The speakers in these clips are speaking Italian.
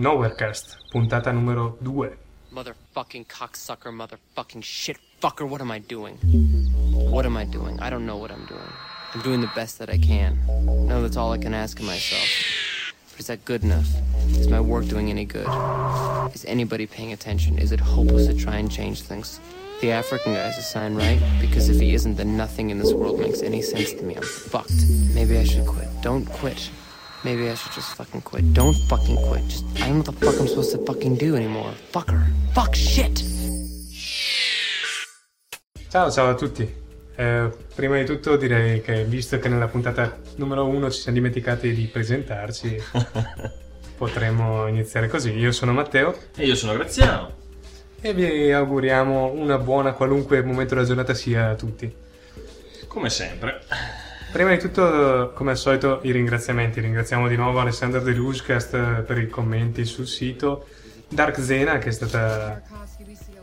Nowherecast, puntata numero 2. Motherfucking cocksucker, motherfucking shit fucker, what am I doing? What am I doing? I don't know what I'm doing. I'm doing the best that I can. No, that's all I can ask of myself. But is that good enough? Is my work doing any good? Is anybody paying attention? Is it hopeless to try and change things? The African guy's a sign, right? Because if he isn't, then nothing in this world makes any sense to me. I'm fucked. Maybe I should quit. Don't quit. Maybe I should just fucking quit. Don't fucking quit. Just I don't know what the fuck I'm supposed to fucking do anymore. Fucker. Fuck shit. Ciao, ciao a tutti. Eh, prima di tutto direi che visto che nella puntata numero 1 ci siamo dimenticati di presentarci, potremmo iniziare così. Io sono Matteo E io sono Graziano. e vi auguriamo una buona qualunque momento della giornata sia a tutti. Come sempre. Prima di tutto, come al solito, i ringraziamenti. Ringraziamo di nuovo Alessandra De Ruscast per i commenti sul sito, Dark Zena che è stata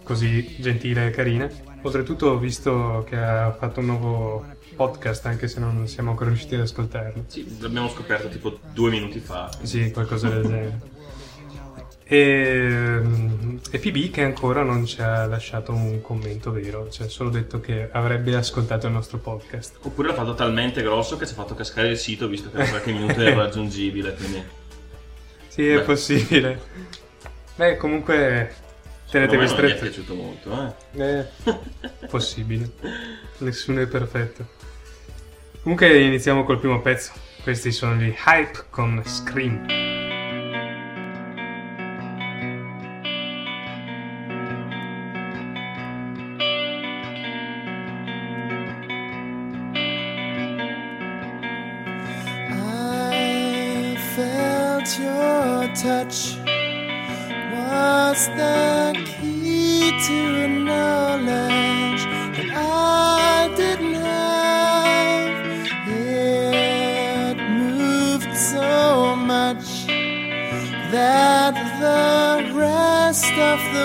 così gentile e carina. Oltretutto ho visto che ha fatto un nuovo podcast, anche se non siamo ancora riusciti ad ascoltarlo. Sì, l'abbiamo scoperto tipo due minuti fa. Sì, qualcosa del genere. E, e PB che ancora non ci ha lasciato un commento vero, cioè solo detto che avrebbe ascoltato il nostro podcast. Oppure l'ha fatto talmente grosso che ci ha fatto cascare il sito visto che da qualche minuto era raggiungibile. Quindi Sì, è Beh. possibile. Beh, comunque tenetevi non gli è stretti. piaciuto molto. Eh? Eh, possibile. Nessuno è perfetto. Comunque iniziamo col primo pezzo. Questi sono gli Hype con Scream. The key to a knowledge that I didn't have. It moved so much that the rest of the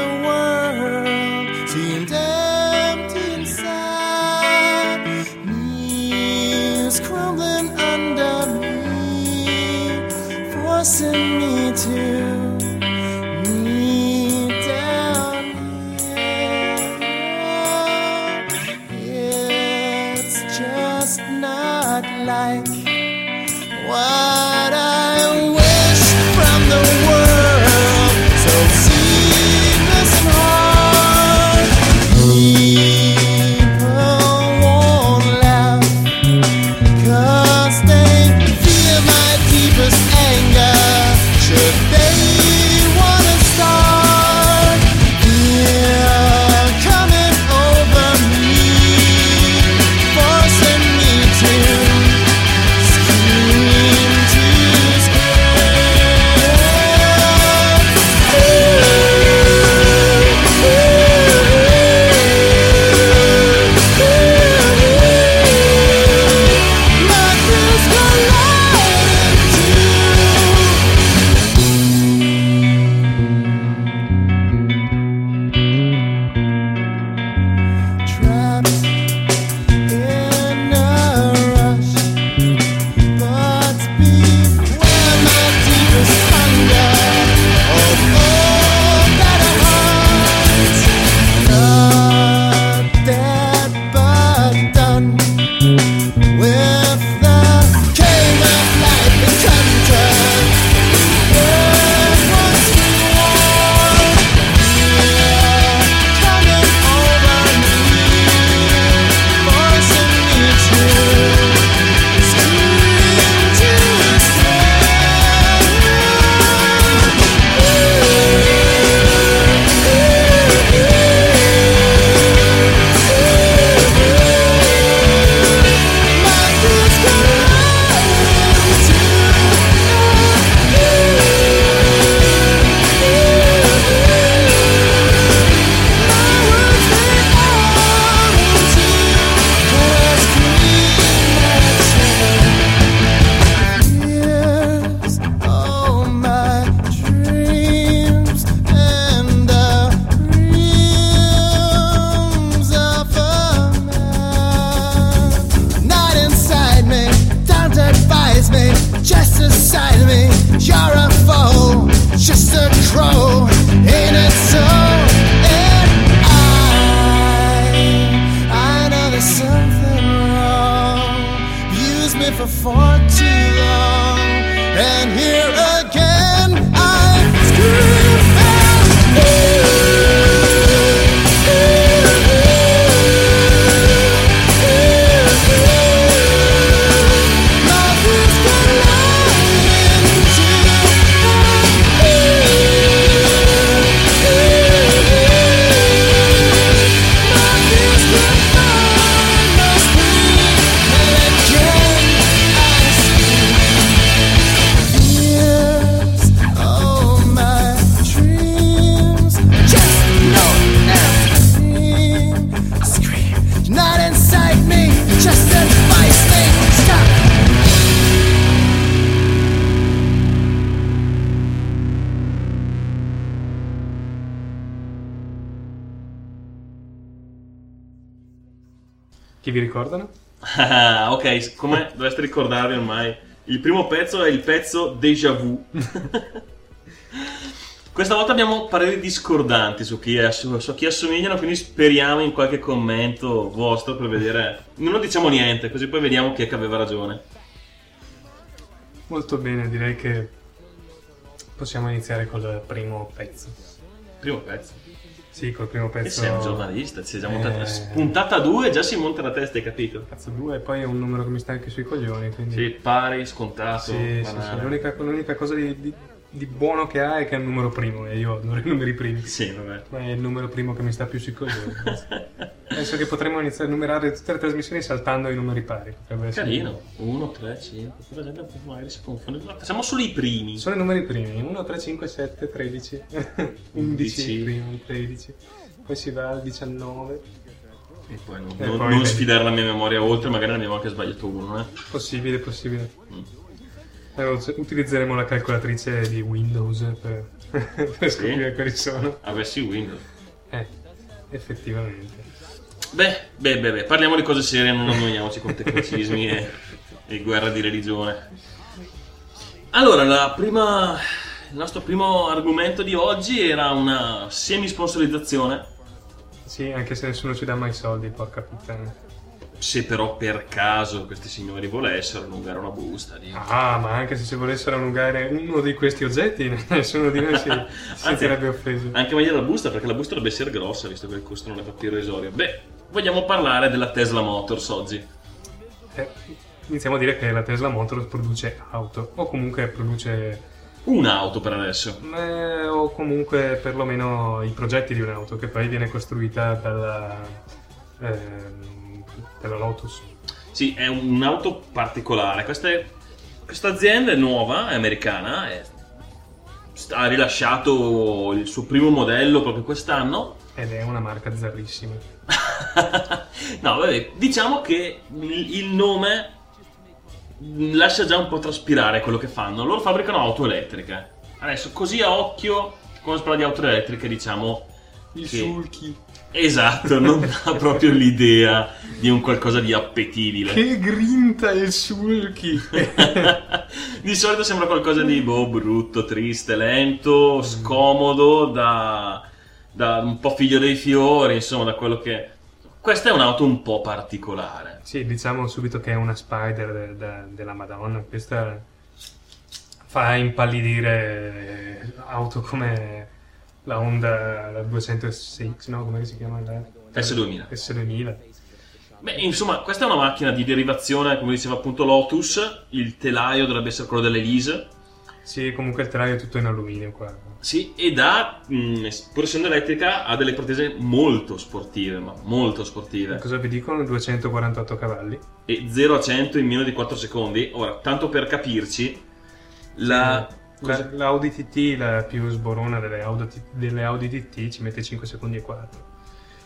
ricordarvi ormai, il primo pezzo è il pezzo Déjà Vu. Questa volta abbiamo pareri discordanti su chi, ass- su chi assomigliano, quindi speriamo in qualche commento vostro per vedere. Non diciamo niente, così poi vediamo chi è che aveva ragione. Molto bene, direi che possiamo iniziare col primo pezzo. Primo pezzo. Sì, col primo E pezzo. sei un giornalista, ci siamo Eh. puntata 2 già si monta la testa, hai capito? Cazzo 2 e poi è un numero che mi sta anche sui coglioni, quindi... Sì, pari, scontato, Sì, sì, sì. L'unica, l'unica cosa di, di- di buono che ha è che è un numero primo e io adoro i numeri primi. Sì, vabbè. Ma è il numero primo che mi sta più sui coglioni. Penso che potremmo iniziare a numerare tutte le trasmissioni saltando i numeri pari. Potrebbe essere- Carino. 1, 3, 5. La gente magari si confonde. Facciamo solo i primi. Sono i numeri primi, 1, 3, 5, 7, 13, 11, Undici. primi, 13, poi si va al 19, E poi non, E non- poi non sfidare la mia memoria oltre, magari ne abbiamo anche sbagliato uno, eh. possibile, possibile. Mm. Allora, us- utilizzeremo la calcolatrice di Windows per, per scoprire quali sono. Avessi Windows. Eh, effettivamente. Beh, beh, beh, beh, parliamo di cose serie, non annoiamoci con tecnicismi e, e guerra di religione. Allora, la prima, il nostro primo argomento di oggi era una semi-sponsorizzazione, Sì, anche se nessuno ci dà mai soldi, porca puttana. Se però per caso questi signori volessero allungare una busta. Di... Ah, ma anche se si volessero allungare uno di questi oggetti, nessuno di noi si, sentirebbe offeso. Anche meglio la busta, perché la busta dovrebbe essere grossa, visto che il costo non è proprio irrisorio. Beh, vogliamo parlare della Tesla Motors oggi. Eh, iniziamo a dire che la Tesla Motors produce auto, o comunque produce Un'auto per adesso. Eh, o comunque perlomeno i progetti di un'auto che poi viene costruita dalla, ehm, dalla Lotus. Sì, è un'auto particolare. Questa, è- questa azienda è nuova, è americana, è- sta- ha rilasciato il suo primo modello proprio quest'anno. Ed è una marca zarrissima. no, vabbè, diciamo che il, il nome lascia già un po' traspirare quello che fanno. Loro fabbricano auto elettriche. Adesso, così a occhio, quando si parla di auto elettriche, diciamo... I che- sulchi. Esatto, non dà proprio l'idea di un qualcosa di appetibile. Che grinta il sulchi! di solito sembra qualcosa di boh, brutto, triste, lento, scomodo, da, da un po' figlio dei fiori, insomma, da quello che... Questa è un'auto un po' particolare. sì, diciamo subito che è una spider de- de- della Madonna. Questa fa impallidire auto come la Honda la 206, no, come si chiama? La... S2000. S2000. Beh, insomma, questa è una macchina di derivazione, come diceva appunto Lotus, il telaio dovrebbe essere quello dell'Elise. Sì, comunque il telaio è tutto in alluminio qua. Sì, ed ha, mh, pur essendo elettrica, ha delle protese molto sportive, ma molto sportive. Cosa vi dicono? 248 cavalli. E 0 a 100 in meno di 4 secondi. Ora, tanto per capirci, la... La, l'Audi TT, la più sborona delle Audi, delle Audi TT, ci mette 5 secondi e 4.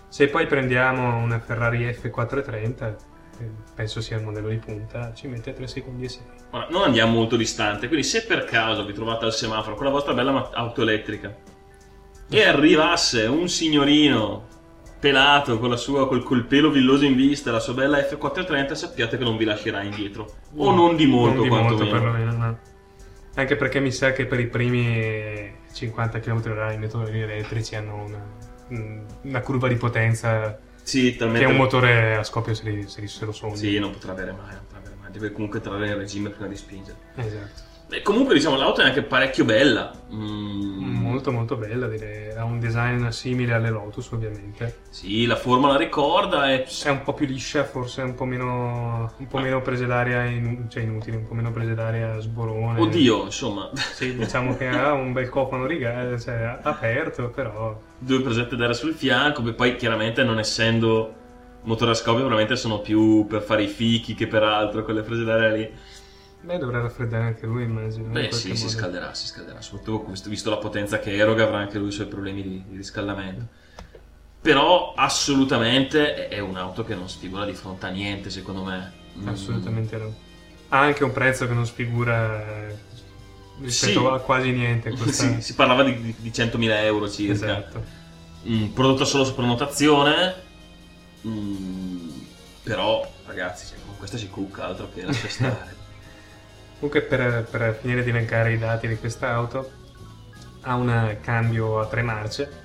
Se poi prendiamo una Ferrari F430, eh, penso sia il modello di punta, ci mette 3 secondi e 6. Ora, non andiamo molto distante, quindi se per caso vi trovate al semaforo con la vostra bella auto elettrica e arrivasse un signorino pelato con la sua, col, col pelo villoso in vista, la sua bella F430, sappiate che non vi lascerà indietro. O non di molto, non di molto quantomeno. perlomeno, no. Anche perché mi sa che per i primi 50 km/h i motori elettrici hanno una, una curva di potenza Sì, che talmente... un motore a scoppio se, li- se li- se lo sogni. Sì, non potrà avere mai, non potrà avere mai. Deve comunque entrare nel regime prima di spingere. Esatto. Beh, comunque, diciamo, l'auto è anche parecchio bella. Mm, Molto molto bella, direi. Ha un design simile alle Lotus, ovviamente. Sì, la forma la ricorda e... È un po' più liscia, forse un po' meno, un po' meno prese d'aria, in- cioè inutile, un po' meno prese d'aria sborone. Oddio, insomma, Sì, diciamo che ha un bel cofano riga- cioè, aperto, però due presette d'aria sul fianco, che poi chiaramente non essendo motore a scoppio veramente sono più per fare i fichi che per altro, quelle prese d'aria lì. Beh, dovrà raffreddare anche lui, immagino. in Beh sì, si modo. scalderà, si scalderà, soprattutto visto, visto la potenza che eroga avrà anche lui i suoi problemi di, di riscaldamento. Però assolutamente è un'auto che non sfigura di fronte a niente, secondo me. Mm. Assolutamente no. Ha anche un prezzo che non sfigura eh, rispetto Sì. a quasi niente. Questa... Si parlava di, di- di 100.000 euro circa. Esatto. Mm, prodotta solo su prenotazione. Mm, però, ragazzi, cioè, con questa si cucca, altro che lascia stare. Comunque per, per finire di elencare i dati di questa auto ha un cambio a tre marce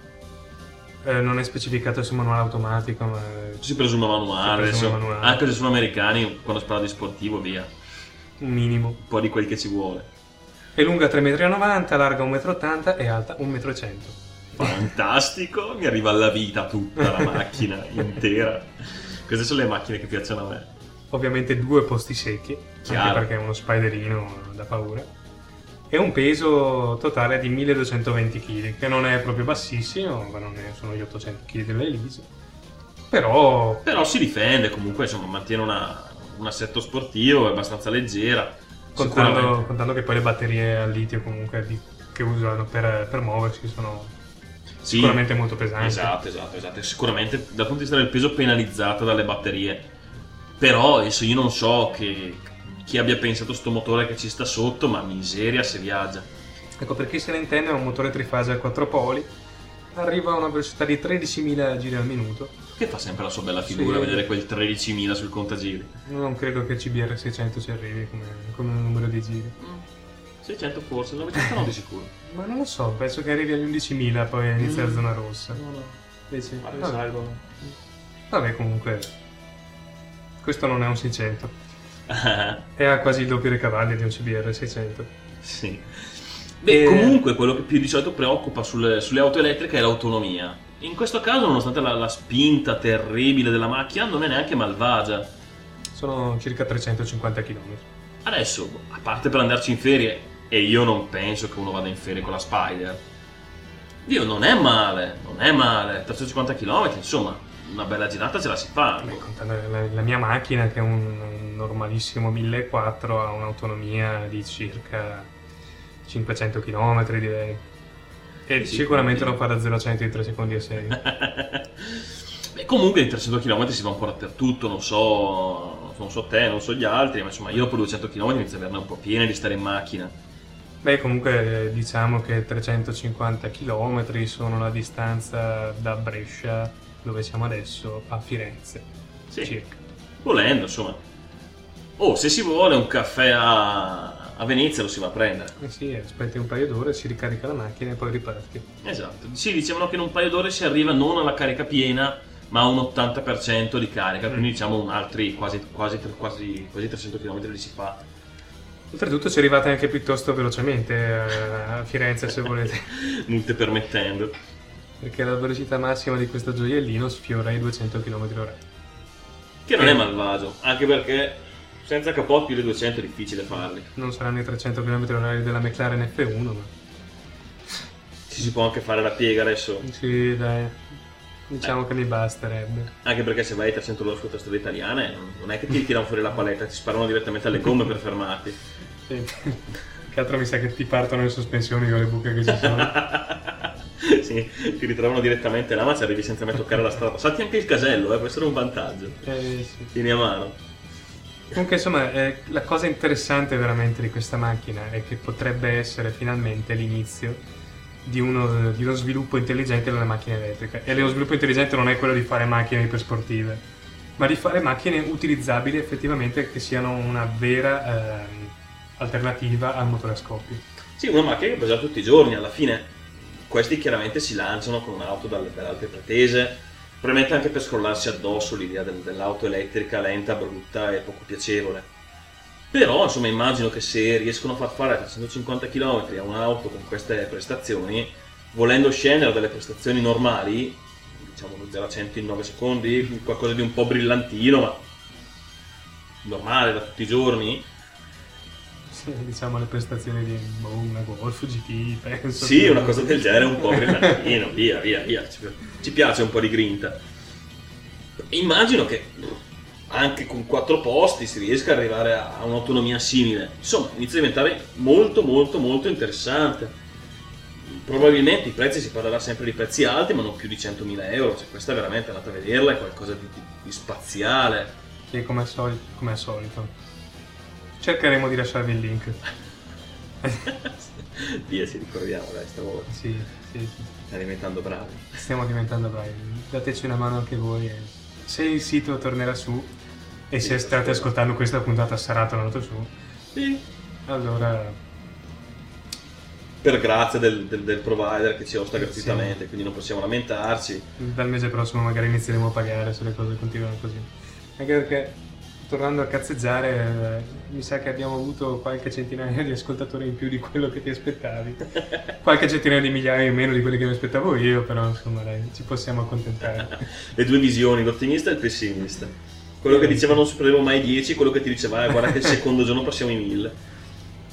Eh, non è specificato se manuale automatico ma si presume manuale, Si presume manuale. anche se sono americani, quando si parla di sportivo, via. un minimo Un po' di quel che ci vuole. è lunga 3,90 m larga 1,80 m e alta 1,100 m Fantastico, mi arriva alla vita tutta la macchina intera. Queste sono le macchine che piacciono a me. ovviamente due posti secchi Chiaro. anche perché è uno spiderino da paura e un peso totale di 1220 kg che non è proprio bassissimo ma non è- sono gli 800 kg dell'Elise però Però si difende comunque, insomma, mantiene una- un assetto sportivo, è abbastanza leggera. contando, contando che poi le batterie al litio comunque di- che usano per, per muoversi sono Sì, sicuramente molto pesanti Esatto, esatto, esatto. Sicuramente dal punto di vista del peso penalizzata dalle batterie. Però adesso io non so che, chi abbia pensato sto motore che ci sta sotto, ma miseria se viaggia. ecco per chi se ne intende è un motore trifase a 4 poli arriva a una velocità di 13.000 giri al minuto Che fa sempre la sua bella figura Sì. vedere quel 13.000 sul contagiri. non credo che CBR 600 ci arrivi come, come numero di giri 600 forse, 900 no di sicuro. Ma non lo so, penso che arrivi agli 11.000 poi inizia la zona rossa. No, no. Ma Vabbè. salgono. Vabbè, comunque. Questo non è un 600. E ha quasi il doppio dei cavalli di un CBR 600. sì. Beh, E- comunque quello che più di solito preoccupa sulle, sulle auto elettriche è l'autonomia. In questo caso, nonostante la, la spinta terribile della macchina, non è neanche malvagia. Sono circa 350 km. Adesso, a parte per andarci in ferie, e io non penso che uno vada in ferie con la Spider. Dio, non è male, non è male. 350 km, insomma, una bella girata ce la si fa. Beh, contando la, la mia macchina, che è un normalissimo 1400, ha un'autonomia di circa 500 km, direi. E Sì, sicuramente non fa da 0 a 100 in 3 secondi e 6. Beh, comunque in 300 km si va un po' dappertutto, non so, non so te, non so gli altri, ma insomma io dopo 200 km inizio ad averne un po' piene di stare in macchina. Beh, comunque diciamo che 350 km sono la distanza da Brescia, dove siamo adesso, a Firenze. Sì. Circa. Volendo, insomma. Oh, se si vuole un caffè a, a Venezia lo si va a prendere. Eh sì, aspetti un paio d'ore, si ricarica la macchina e poi riparti. Esatto. Sì, dicevano che in un paio d'ore si arriva non alla carica piena, ma a un 80% di carica, quindi diciamo un altri quasi, quasi, quasi, quasi 300 km li si fa. Oltretutto ci arrivate anche piuttosto velocemente eh, a Firenze se volete, Multe permettendo. perché la velocità massima di questo gioiellino sfiora i 200 km/h. Che non è malvagio, anche perché senza capot più di 200 è difficile farli. Non saranno i 300 km/h della McLaren F1, ma Ci si può anche fare la piega adesso, sì, dai, diciamo che mi basterebbe. anche perché se vai a 300 all'ora sulle strade italiane non- non è che ti tirano fuori la paletta, ti sparano direttamente alle gomme per fermarti. Sì. Che altro mi sa che ti partono le sospensioni con le buche che ci sono. sì, ti ritrovano direttamente là, ma ci arrivi senza mai toccare la strada. Salti anche il casello, eh, può essere un vantaggio. Eh, sì. Tieni a mano. Comunque, insomma, eh, la cosa interessante veramente di questa macchina è che potrebbe essere finalmente l'inizio di uno, di uno sviluppo intelligente della macchina elettrica. E lo sviluppo intelligente non è quello di fare macchine ipersportive, ma di fare macchine utilizzabili effettivamente che siano una vera ehm, alternativa al motore a scoppio. Sì, una macchina che pesa tutti i giorni, alla fine questi chiaramente si lanciano con un'auto dalle, dalle alte pretese, probabilmente anche per scrollarsi addosso l'idea del- dell'auto elettrica lenta, brutta e poco piacevole. Però insomma immagino che se riescono a far fare 350 km a un'auto con queste prestazioni, volendo scendere dalle prestazioni normali, diciamo lo 0 a 100 in 9 secondi, qualcosa di un po' brillantino, ma normale da tutti i giorni, diciamo le prestazioni di una Golf GT, penso. Sì, che- una cosa del genere, un po' brillantino, via, via, via. Ci, piace un po' di grinta. Immagino che anche con quattro posti si riesca ad arrivare a un'autonomia simile. Insomma, inizia a diventare molto, molto, molto interessante. Probabilmente i prezzi si parlerà sempre di prezzi alti, ma non più di 100.000 euro. Cioè, questa è veramente andata a vederla, è qualcosa di, di- di spaziale. Sì, come al, soli- come al solito. Cercheremo di lasciarvi il link. Via, ci ricordiamo, dai, stiamo, Sì, sì, sì. stiamo diventando bravi. Stiamo diventando bravi. Dateci una mano anche voi. e Se il sito tornerà su e Sì, se state sì. ascoltando questa puntata sarà tornato su, Sì, allora per grazia del, del- del provider che ci osta gratuitamente, quindi non possiamo lamentarci. dal mese prossimo magari inizieremo a pagare se le cose continuano così. Anche perché, tornando a cazzeggiare, eh, mi sa che abbiamo avuto qualche centinaio di ascoltatori in più di quello che ti aspettavi. qualche centinaio di migliaia in meno di quelli che mi aspettavo io, però insomma dai, ci possiamo accontentare. Le due visioni, l'ottimista e il pessimista. Quello che diceva non supereremo mai i 10, quello che ti diceva "Ah, guarda che il secondo giorno passiamo i 1000.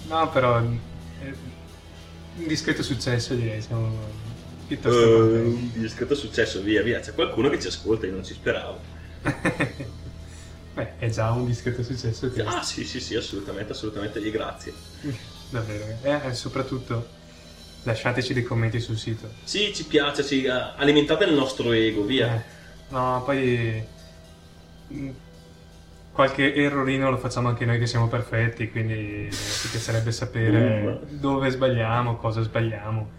No, però eh, un discreto successo direi, siamo piuttosto Uh, contenti. un discreto successo, via via. C'è qualcuno che ci ascolta, io non ci speravo. Beh, è già un discreto successo questo. Ah sì sì sì, assolutamente, assolutamente, e grazie. Davvero. E eh, soprattutto lasciateci dei commenti sul sito. Sì, ci piace, ci, eh, alimentate il nostro ego, via. Eh, no, poi mm, qualche errorino lo facciamo anche noi che siamo perfetti, quindi ci piacerebbe sapere Mm. dove sbagliamo, cosa sbagliamo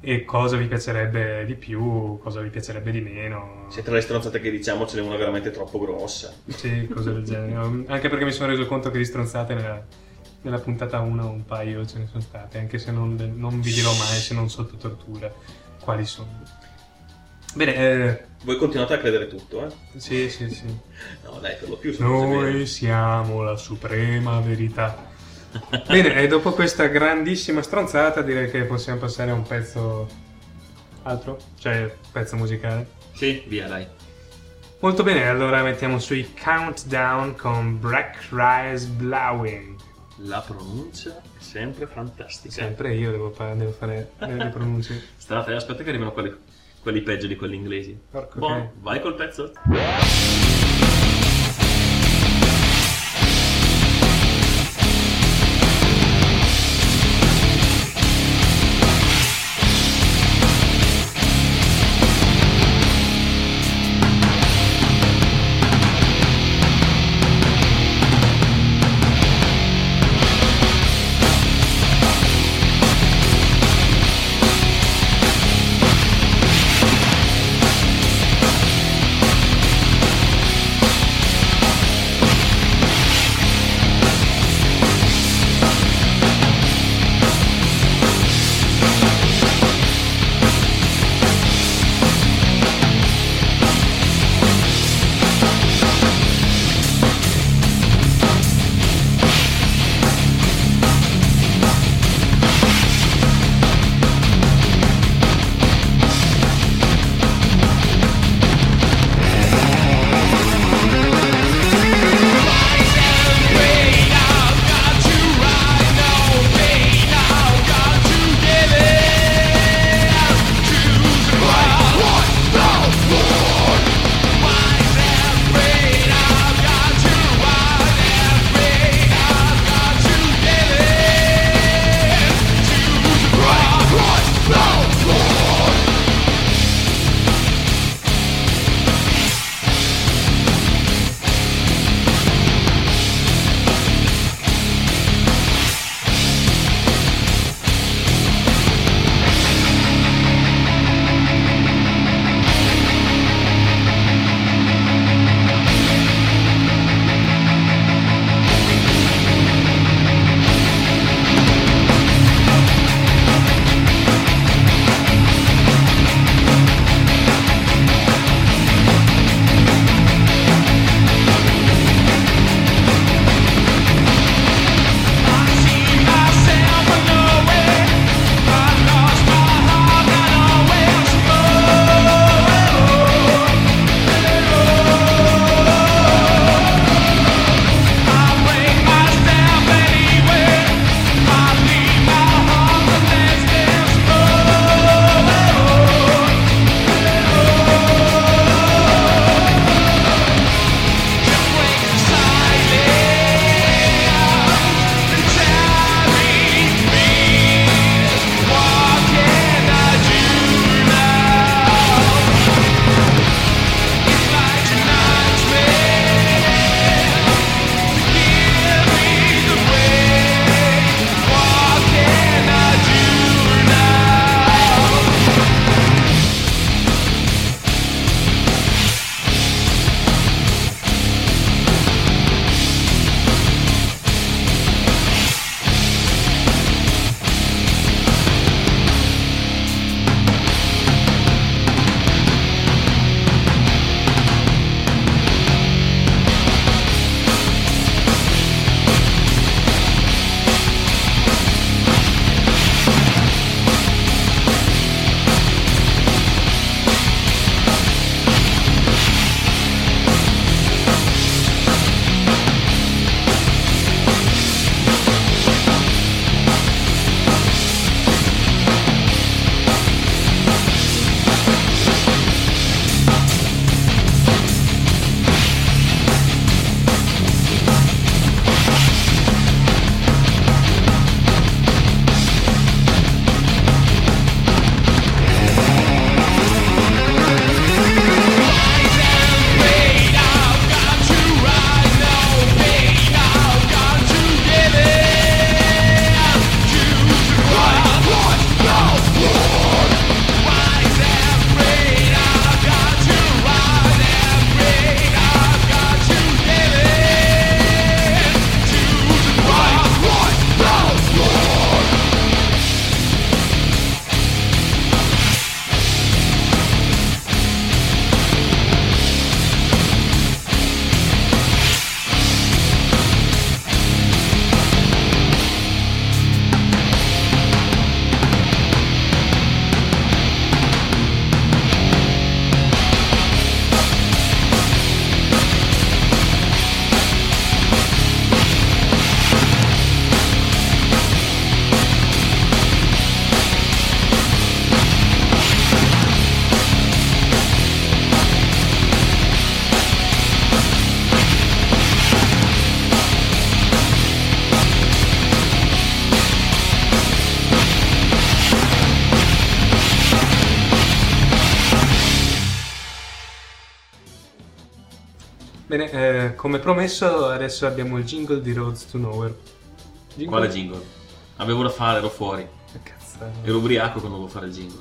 e cosa vi piacerebbe di più, cosa vi piacerebbe di meno. Se tra le stronzate che diciamo ce n'è una veramente troppo grossa. Sì, cose del genere. Anche perché mi sono reso conto che di stronzate nella, nella puntata 1 un paio ce ne sono state, anche se non, non vi dirò mai, se non sotto tortura, quali sono. Bene, eh, Voi continuate a credere tutto, eh? sì, sì, sì. No, dai, per lo più. Noi siamo la suprema verità. Bene, e dopo questa grandissima stronzata direi che possiamo passare a un pezzo altro, cioè pezzo musicale. Sì, via, dai. Molto bene, allora mettiamo sui countdown con Black Rise Blowing. La pronuncia è sempre fantastica. Sempre io devo, fa- devo fare le, pronunce. State, aspetta che arrivano quelli, quelli peggio di quelli inglesi. Porco Buono, cane. vai col pezzo. Bene, eh, come promesso, adesso abbiamo il jingle di Roads to Nowhere. Jingle? Quale jingle? Avevo da fare, ero fuori. Che cazzo Ero ubriaco quando dovevo fare il jingle.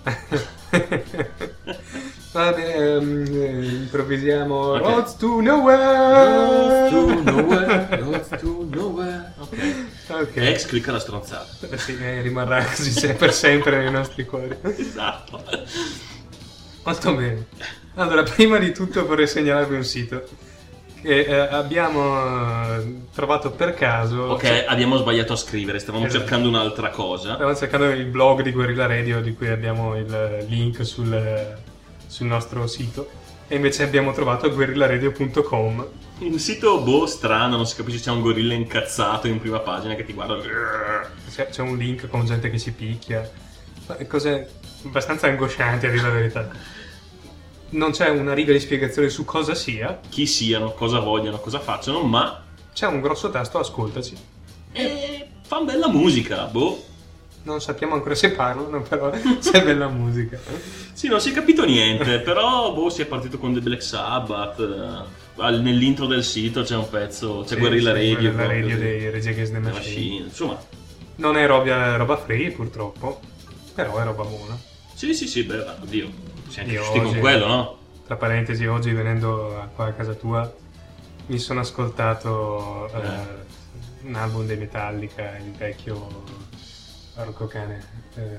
Vabbè, ehm, eh, improvvisiamo Ok. Roads to Nowhere! Roads to nowhere, roads to nowhere. Ok. Ok. Ex clicca la stronzata. Sì, eh, rimarrà così per sempre nei nostri cuori. Esatto. Molto bene. Allora, prima di tutto vorrei segnalarvi un sito che eh, abbiamo eh, trovato per caso. Ok, abbiamo sbagliato a scrivere, stavamo Esatto. cercando un'altra cosa. Stavamo cercando il blog di Guerrilla Radio, di cui abbiamo il link sul, sul nostro sito. E invece abbiamo trovato guerrillaradio.com. Un sito boh strano, non si capisce c'è un gorilla incazzato in prima pagina che ti guarda. C'è, c'è un link con gente che si picchia. Cose abbastanza angoscianti, a dire la verità. Non c'è una riga di spiegazione su cosa sia. Chi siano, cosa vogliono, cosa facciano, ma C'è un grosso tasto, ascoltaci. eh, fa bella musica, boh. Non sappiamo ancora se parlano, però c'è bella musica. Sì, non si è capito niente, però boh, si è partito con The Black Sabbath. eh, al- nell'intro del sito c'è un pezzo, c'è Sì, Guerrilla sì, Radio. Guerrilla Radio sì. dei Rage Against the. Machine. Insomma, Non è roba, roba free, purtroppo, però è roba buona. sì, sì, sì, beh, oddio. Siamo Io giusti con oggi- quello, no? Tra parentesi, oggi venendo qua a casa tua mi sono ascoltato eh, un album dei Metallica, il vecchio Porco cane. eh,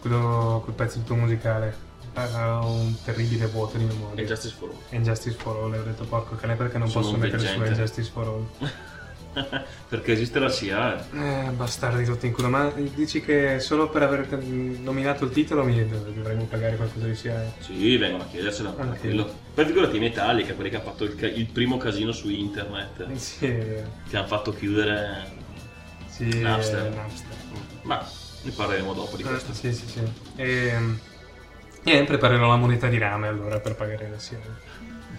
quello, quel pezzo tutto musicale. Ha un terribile vuoto di memoria. E Justice for All. Injustice for All, ho detto porco cane perché non Sono posso mettere su veggente. Injustice for All. Perché esiste la CIA. Eh, bastardi tutti in culo, ma dici che solo per aver nominato il titolo mi dovremmo pagare qualcosa di sia. Sì, vengono a chiedersela. Ah, quello. Poi figurati i Metallica, quelli che hanno fatto il, ca- il primo casino su internet. Sì, eh, Che hanno fatto chiudere. sì, Napster. eh, Napster. Ma ne parleremo dopo di Eh, questo. sì, sì, sì. E, e preparerò la moneta di rame allora per pagare la SIA.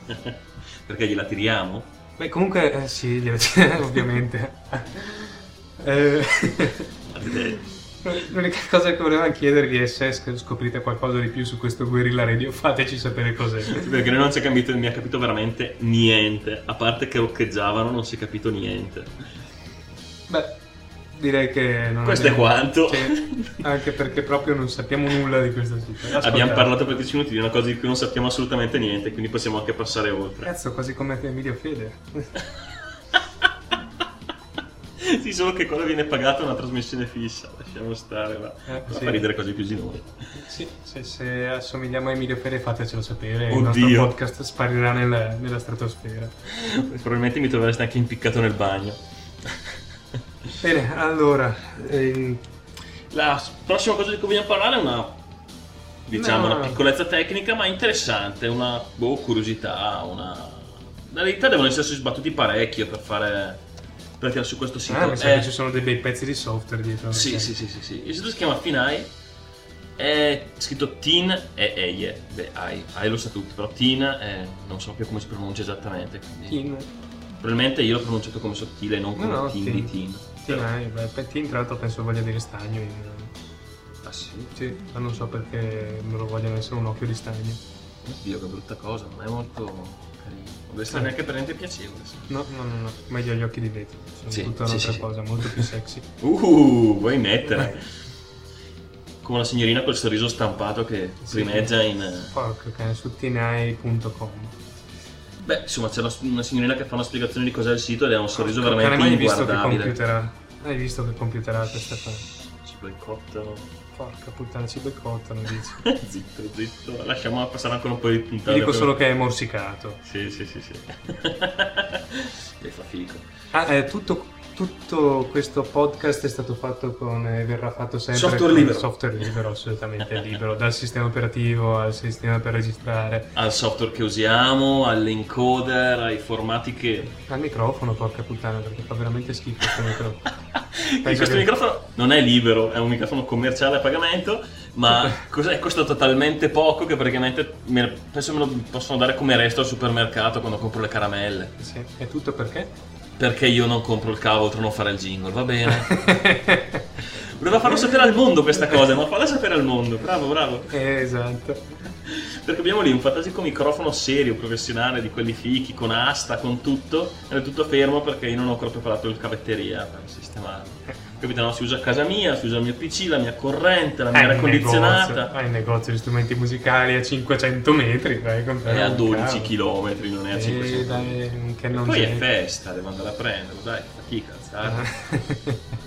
Perché gliela tiriamo? Beh, comunque, eh, sì, gliela- ovviamente. Eh, L'unica cosa che volevo chiedervi è se sc- scoprite qualcosa di più su questo Guerrilla Radio, fateci sapere cos'è. Perché non si è capito, mi ha capito veramente niente. A parte che roccheggiavano, non si è capito niente. Beh, direi che non Questo è quanto. Anche perché proprio non sappiamo nulla di questo sito. Ascoltate. Abbiamo parlato per 10 minuti di una cosa di cui non sappiamo assolutamente niente, quindi possiamo anche passare oltre. Cazzo, quasi come Emilio Fede. sì, solo che quello viene pagato una trasmissione fissa. Lasciamo stare, va. Eh, Fa sì. ridere così più di noi. Sì, se, se assomigliamo a Emilio Fede fatecelo sapere. Il Oddio. nostro podcast sparirà nel- nella stratosfera. Probabilmente mi trovereste anche impiccato nel bagno. Bene, allora, ehm, La prossima cosa di cui vogliamo parlare è una diciamo No. una piccolezza tecnica ma interessante, una boh, curiosità, una in realtà devono essersi sbattuti parecchio per fare per tirare su questo sito. ah, mi sa Eh, che ci sono dei bei pezzi di software dietro. sì, Ok. sì, sì, sì, sì. Il sito si chiama Finai è scritto Teen e Eie. Beh, Ai, Ai lo sa tutti, però Teen è- non so più come si pronuncia esattamente. quindi- Teen, Probabilmente io l'ho pronunciato come sottile, non come No, no, Teen. di Teen. Eh, beh, beh, Teen, tra l'altro penso voglia dire stagno. in- Ah sì? Sì, ma non so perché loro vogliono essere un occhio di stagno. Oddio, che brutta cosa, non è molto carino. Non deve essere neanche per niente piacevole. sì. No, no, no, no, meglio gli occhi di vetro. Sono Sì, tutta sì, un'altra sì, sì. cosa, molto più sexy. Uh, vuoi mettere? Come la signorina col sorriso stampato che Sì. primeggia in... Porco cane, su teenai.com. Beh, insomma, c'è una, una signorina che fa una spiegazione di cos'è il sito ed ha un sorriso Porco veramente mai visto che inguardabile. computer ha? Hai visto che computer ha questa fa? Ci boicottano. Porca puttana, ci boicottano, dici. zitto, zitto. Lasciamo passare ancora un po' di Ti puntate. dico solo che è morsicato. Sì, sì, sì, sì. e fa figo. Ah, eh, tutto, tutto questo podcast è stato fatto con e verrà fatto sempre Software con libero. software libero, assolutamente libero, dal sistema operativo al sistema per registrare, Al software che usiamo, all'encoder, ai formati che... al microfono, porca puttana, perché fa veramente schifo questo microfono. Questo che- microfono non è libero, è un microfono commerciale a pagamento, ma cos'è? costa talmente poco che praticamente me- penso me lo possono dare come resto al supermercato quando compro le caramelle. Sì, è tutto perché? Perché io non compro il cavo oltre a non fare il jingle, va bene? Voleva farlo sapere al mondo questa cosa, ma falla sapere al mondo, bravo, bravo. Eh, esatto. Perché abbiamo lì un fantasico microfono serio, professionale, di quelli fichi, con asta, con tutto, ed è tutto fermo perché io non ho ancora preparato il cavetteria per sistemare. Capito? No? Si usa a casa mia, si usa il mio PC, la mia corrente, la mia aria negozio, condizionata. hai un negozio di strumenti musicali a 500 metri, vai a È a un 12 cavo. km, non è a Eh, 500. dai, che non Poi è festa, devo andare a prenderlo, dai, fatica, alzare.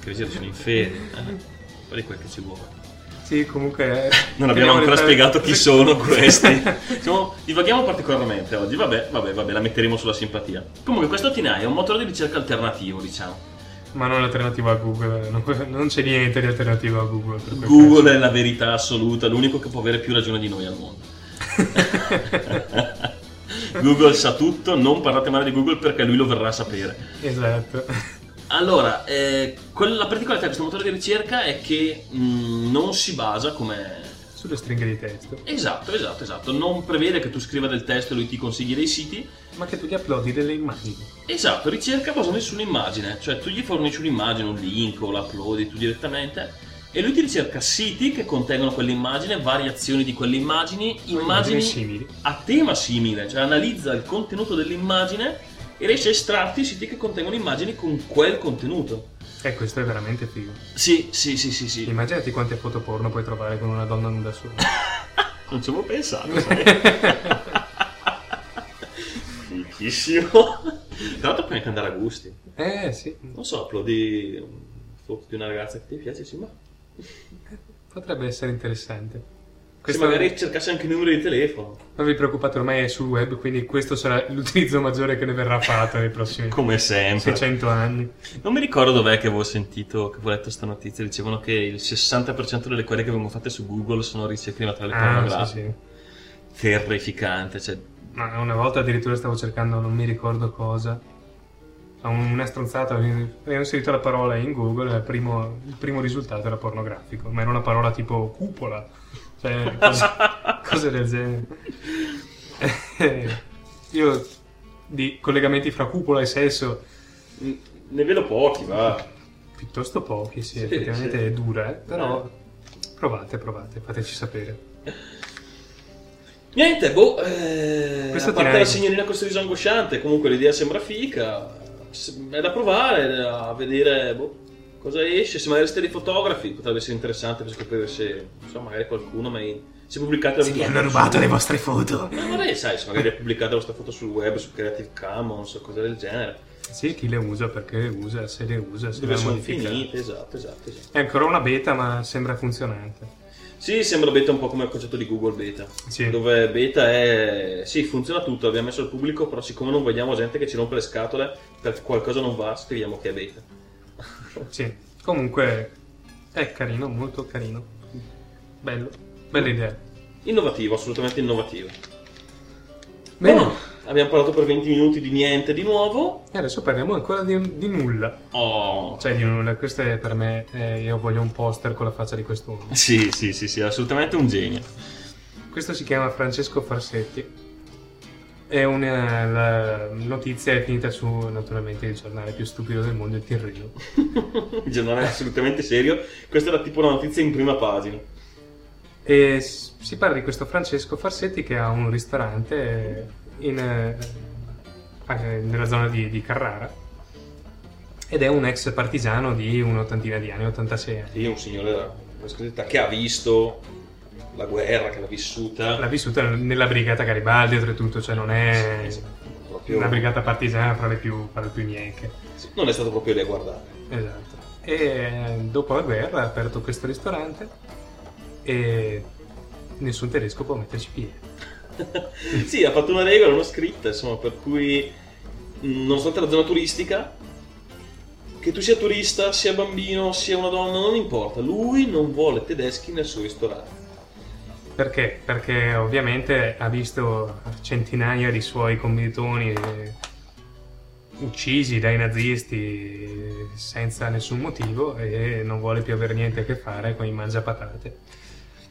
Che io sono in fede. Eh? Quel che ci vuole. Sì, comunque... Non abbiamo ancora restare- spiegato chi sono questi. Siamo- divaghiamo particolarmente oggi. Vabbè, vabbè, vabbè, la metteremo sulla simpatia. Comunque, questo TNI è un motore di ricerca alternativo, diciamo. Ma non alternativa a Google, non, non c'è niente di alternativo a Google. Google è la verità assoluta, l'unico che può avere più ragione di noi al mondo. Google sa tutto, non parlate male di Google perché lui lo verrà a sapere. esatto. Allora, eh, quella- la particolarità di questo motore di ricerca è che mh, non si basa come Sulle stringhe di testo. Esatto, esatto, esatto. Non prevede che tu scriva del testo e lui ti consigli dei siti. Ma che tu gli uploadi delle immagini. Esatto, ricerca basata su un'immagine. Cioè tu gli fornisci un'immagine, un link o l'uploadi tu direttamente e lui ti ricerca siti che contengono quell'immagine, variazioni di quelle immagini, immagini simili. a tema simile. Cioè analizza il contenuto dell'immagine e riesce a estrarti i siti che contengono immagini con quel contenuto. E questo è veramente figo. Sì, sì, sì, sì, sì. Immaginati quante foto porno puoi trovare con una donna nuda sola. Non ci avevo pensato, sai. Fichissimo. Tra l'altro puoi anche andare a gusti. eh sì, Non so, uploadi foto di una ragazza che ti piace, sì, ma potrebbe essere interessante. Se Questo magari cercassi anche i numeri di telefono. Non vi preoccupate, ormai è sul web, quindi questo sarà l'utilizzo maggiore che ne verrà fatto nei prossimi Come sempre. 600 anni. Non mi ricordo dov'è che avevo sentito, che avevo letto questa notizia, dicevano che il 60% delle query che vengono fatte su Google sono ricerche di materiale Ah, pornografico. sì, sì. Terrificante, cioè... Ma una volta addirittura stavo cercando, non mi ricordo cosa. Una stronzata, avevo inserito la parola in Google e il primo, il primo risultato era pornografico, ma era una parola tipo cupola, cioè cose, cose del genere. Eh, Io di collegamenti fra cupola e sesso Ne vedo pochi, va. piuttosto pochi, sì, Sì, effettivamente sì. è dura, eh, però provate, provate, fateci sapere. Niente, boh, eh, a parte direi- la signorina con questo viso angosciante, comunque l'idea sembra fica, è da provare, è da vedere boh, cosa esce, se magari siete dei fotografi potrebbe essere interessante per scoprire se, non so, magari qualcuno mai... Se pubblicate la vostre foto. Ma magari sai, se magari pubblicate la vostra foto sul web, su Creative Commons o cose del genere. Sì, chi le usa, perché le usa, se le usa, se Dove le sono modifica. finite, esatto, esatto, esatto. È ancora una beta, ma sembra funzionante. Sì, sembra beta un po' come il concetto di Google Beta. Sì. Dove beta è... Sì, funziona tutto, abbiamo messo il pubblico, però siccome non vogliamo gente che ci rompe le scatole perché qualcosa non va, scriviamo che è beta. Sì, comunque è carino, molto carino. Bello, bella idea. Innovativo, assolutamente innovativo. Bene, Buono, abbiamo parlato per 20 minuti di niente di nuovo. e adesso parliamo ancora di, di nulla. Oh. Cioè di nulla, questo è per me, eh, io voglio un poster con la faccia di quest'uomo. Sì, sì, sì, sì, assolutamente un genio. Questo si chiama Francesco Farsetti. È una la notizia è finita su naturalmente il giornale più stupido del mondo, il Tirreno. Il giornale assolutamente serio. Questa era tipo una notizia in prima pagina. E si parla di questo Francesco Farsetti che ha un ristorante in, eh, eh, nella zona di, di Carrara ed è un ex partigiano di un'ottantina di anni, 86 anni. Sì, un signore della che ha visto la guerra, che l'ha vissuta. L'ha vissuta nella brigata Garibaldi, oltretutto, cioè non è Proprio- una brigata partigiana fra le più, fra le più nieche. Non è stato proprio lì a guardare. Esatto. E eh, dopo la guerra ha aperto questo ristorante e nessun tedesco può metterci piede. sì, ha fatto una regola, una scritta, insomma, per cui nonostante la zona turistica, che tu sia turista, sia bambino, sia una donna, non importa, lui non vuole tedeschi nel suo ristorante. Perché? Perché ovviamente ha visto centinaia di suoi commilitoni eh, uccisi dai nazisti senza nessun motivo e non vuole più avere niente a che fare con i mangiapatate.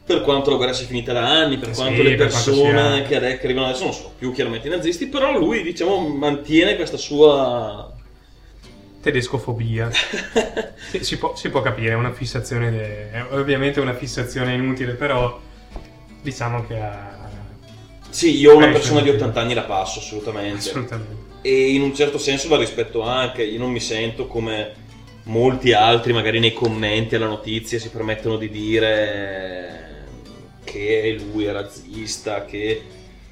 Per quanto la guerra sia finita da anni, per Sì, quanto le per quanto persone sia- che arrivano adesso non sono più chiaramente i nazisti, però lui, diciamo, mantiene questa sua... Tedescofobia. Sì, si, può, si può capire, è una fissazione, è ovviamente una fissazione inutile, però diciamo che ha, Sì, io una persona di sì. 80 anni la passo assolutamente. Assolutamente. E in un certo senso la rispetto anche. Io non mi sento come molti altri, magari nei commenti alla notizia, si permettono di dire che lui è razzista, che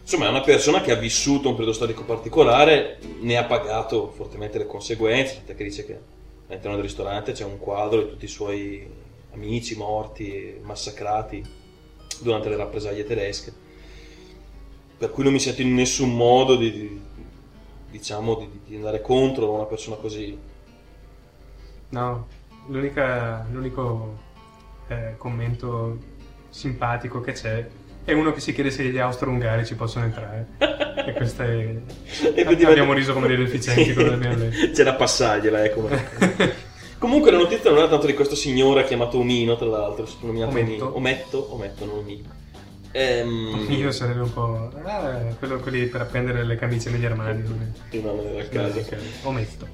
insomma è una persona che ha vissuto un periodo storico particolare, ne ha pagato fortemente le conseguenze. Tant'è che dice che all'interno del ristorante c'è un quadro di tutti i suoi amici morti, massacrati durante le rappresaglie tedesche. Per cui non mi sento in nessun modo di, di- diciamo, di, di andare contro una persona così. No, l'unica- l'unico eh, commento simpatico che c'è è uno che si chiede se gli austro-ungari ci possono entrare. e questa è... vedi- Abbiamo riso come dei deficienti Sì. C'è da passargliela, eh, come... Comunque la notizia non era tanto di questo signore chiamato Omino, tra l'altro, soprannominato Ometto. Omino. Ometto, ometto, non Omino. Ehm, Io sarebbe un po'... Ah, quello, quelli per appendere le camicie negli armadi. non è- sì, no, non era il caso. Ometto.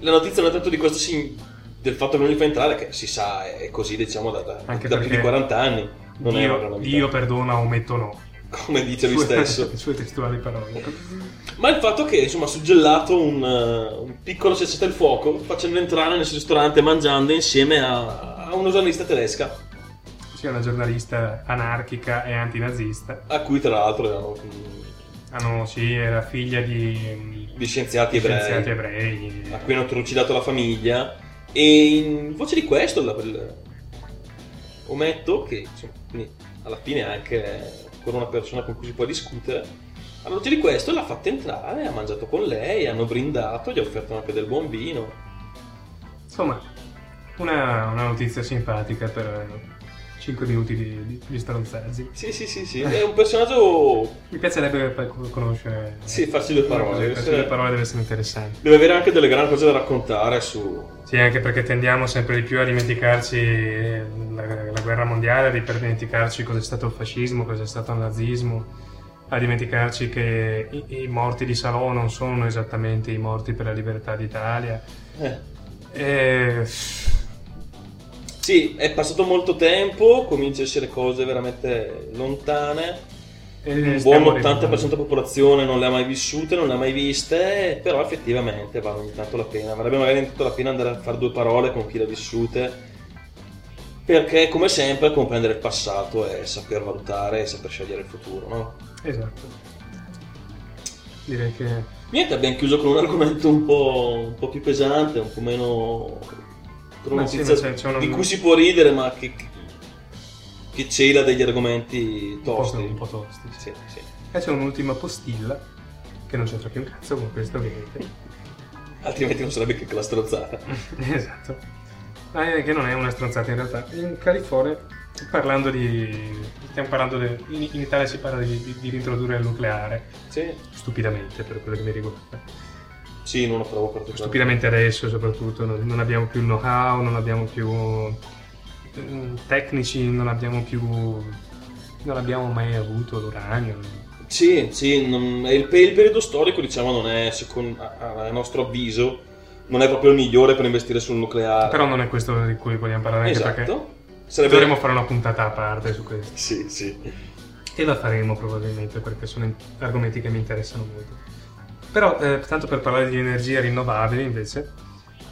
La notizia non è tanto di questo sign- del fatto che non li fa entrare, che si sa, è così diciamo da, da- da più di perché 40 anni. Non Dio. Dio perdona, ometto no. Come dice lui stesso. Le sue testuali parole. Ma il fatto che insomma ha suggellato un, eh, un piccolo cessate il fuoco facendo entrare nel suo ristorante mangiando insieme a, a una giornalista tedesca Sì, è una giornalista anarchica e antinazista. a cui tra l'altro erano mm, Ah no, sì, era figlia di, di scienziati ebrei scienziati ebrei. a cui hanno trucidato la famiglia e in voce di questo la- ometto che insomma, alla fine anche ancora una persona con cui si può discutere alla voce di questo l'ha fatta entrare ha mangiato con lei hanno brindato gli ha offerto anche del buon vino. Insomma, una, una notizia simpatica per 5 minuti di, di, di stronzaggi. sì sì sì sì è un personaggio Mi piacerebbe per- conoscere... Sì, farsi due parole. Farsi due parole deve essere interessante. Deve avere anche delle grandi cose da raccontare su... Sì, anche perché tendiamo sempre di più a dimenticarci eh, la, la guerra mondiale, a per dimenticarci cosa è stato il fascismo, cosa è stato il nazismo, a dimenticarci che i, i morti di Salò non sono esattamente i morti per la libertà d'Italia. Eh. E... Sì, è passato molto tempo, comincia a essere cose veramente lontane. Un buon stiamo 80% della popolazione non le ha mai vissute, non le ha mai viste, però effettivamente vale ogni tanto la pena. Varrebbe magari tanto la pena andare a fare due parole con chi le ha vissute, perché come sempre comprendere il passato è saper valutare e saper scegliere il futuro, no? Esatto. Direi che Niente, abbiamo chiuso con un argomento un po', un po' più pesante, un po' meno... con una sì, notizia c'è- c'è una- di cui si può ridere, ma che, che cela degli argomenti un po', tosti. un po' tosti. sì. Sì, sì. E c'è un'ultima postilla che non c'entra più un cazzo con questo ovviamente. Altrimenti non sarebbe che la strozzata. esatto. Ma è che non è una stronzata in realtà. In California, parlando di... Stiamo parlando di... In, in Italia si parla di, di, di reintrodurre il nucleare, Sì, stupidamente per quello che mi riguarda. Sì, non lo trovo particolarmente. Stupidamente adesso soprattutto, non, non abbiamo più il know-how, non abbiamo più mm, tecnici, non abbiamo più... Non abbiamo mai avuto l'uranio. Sì, sì, non- il, il periodo storico, diciamo, non è, secondo, a, a nostro avviso, non è proprio il migliore per investire sul nucleare. Però non è questo di cui vogliamo parlare, anche perché esatto. Sarebbe... dovremmo fare una puntata a parte su questo. Sì, sì. E la faremo probabilmente perché sono argomenti che mi interessano molto. Però, eh, tanto per parlare di energie rinnovabili, invece,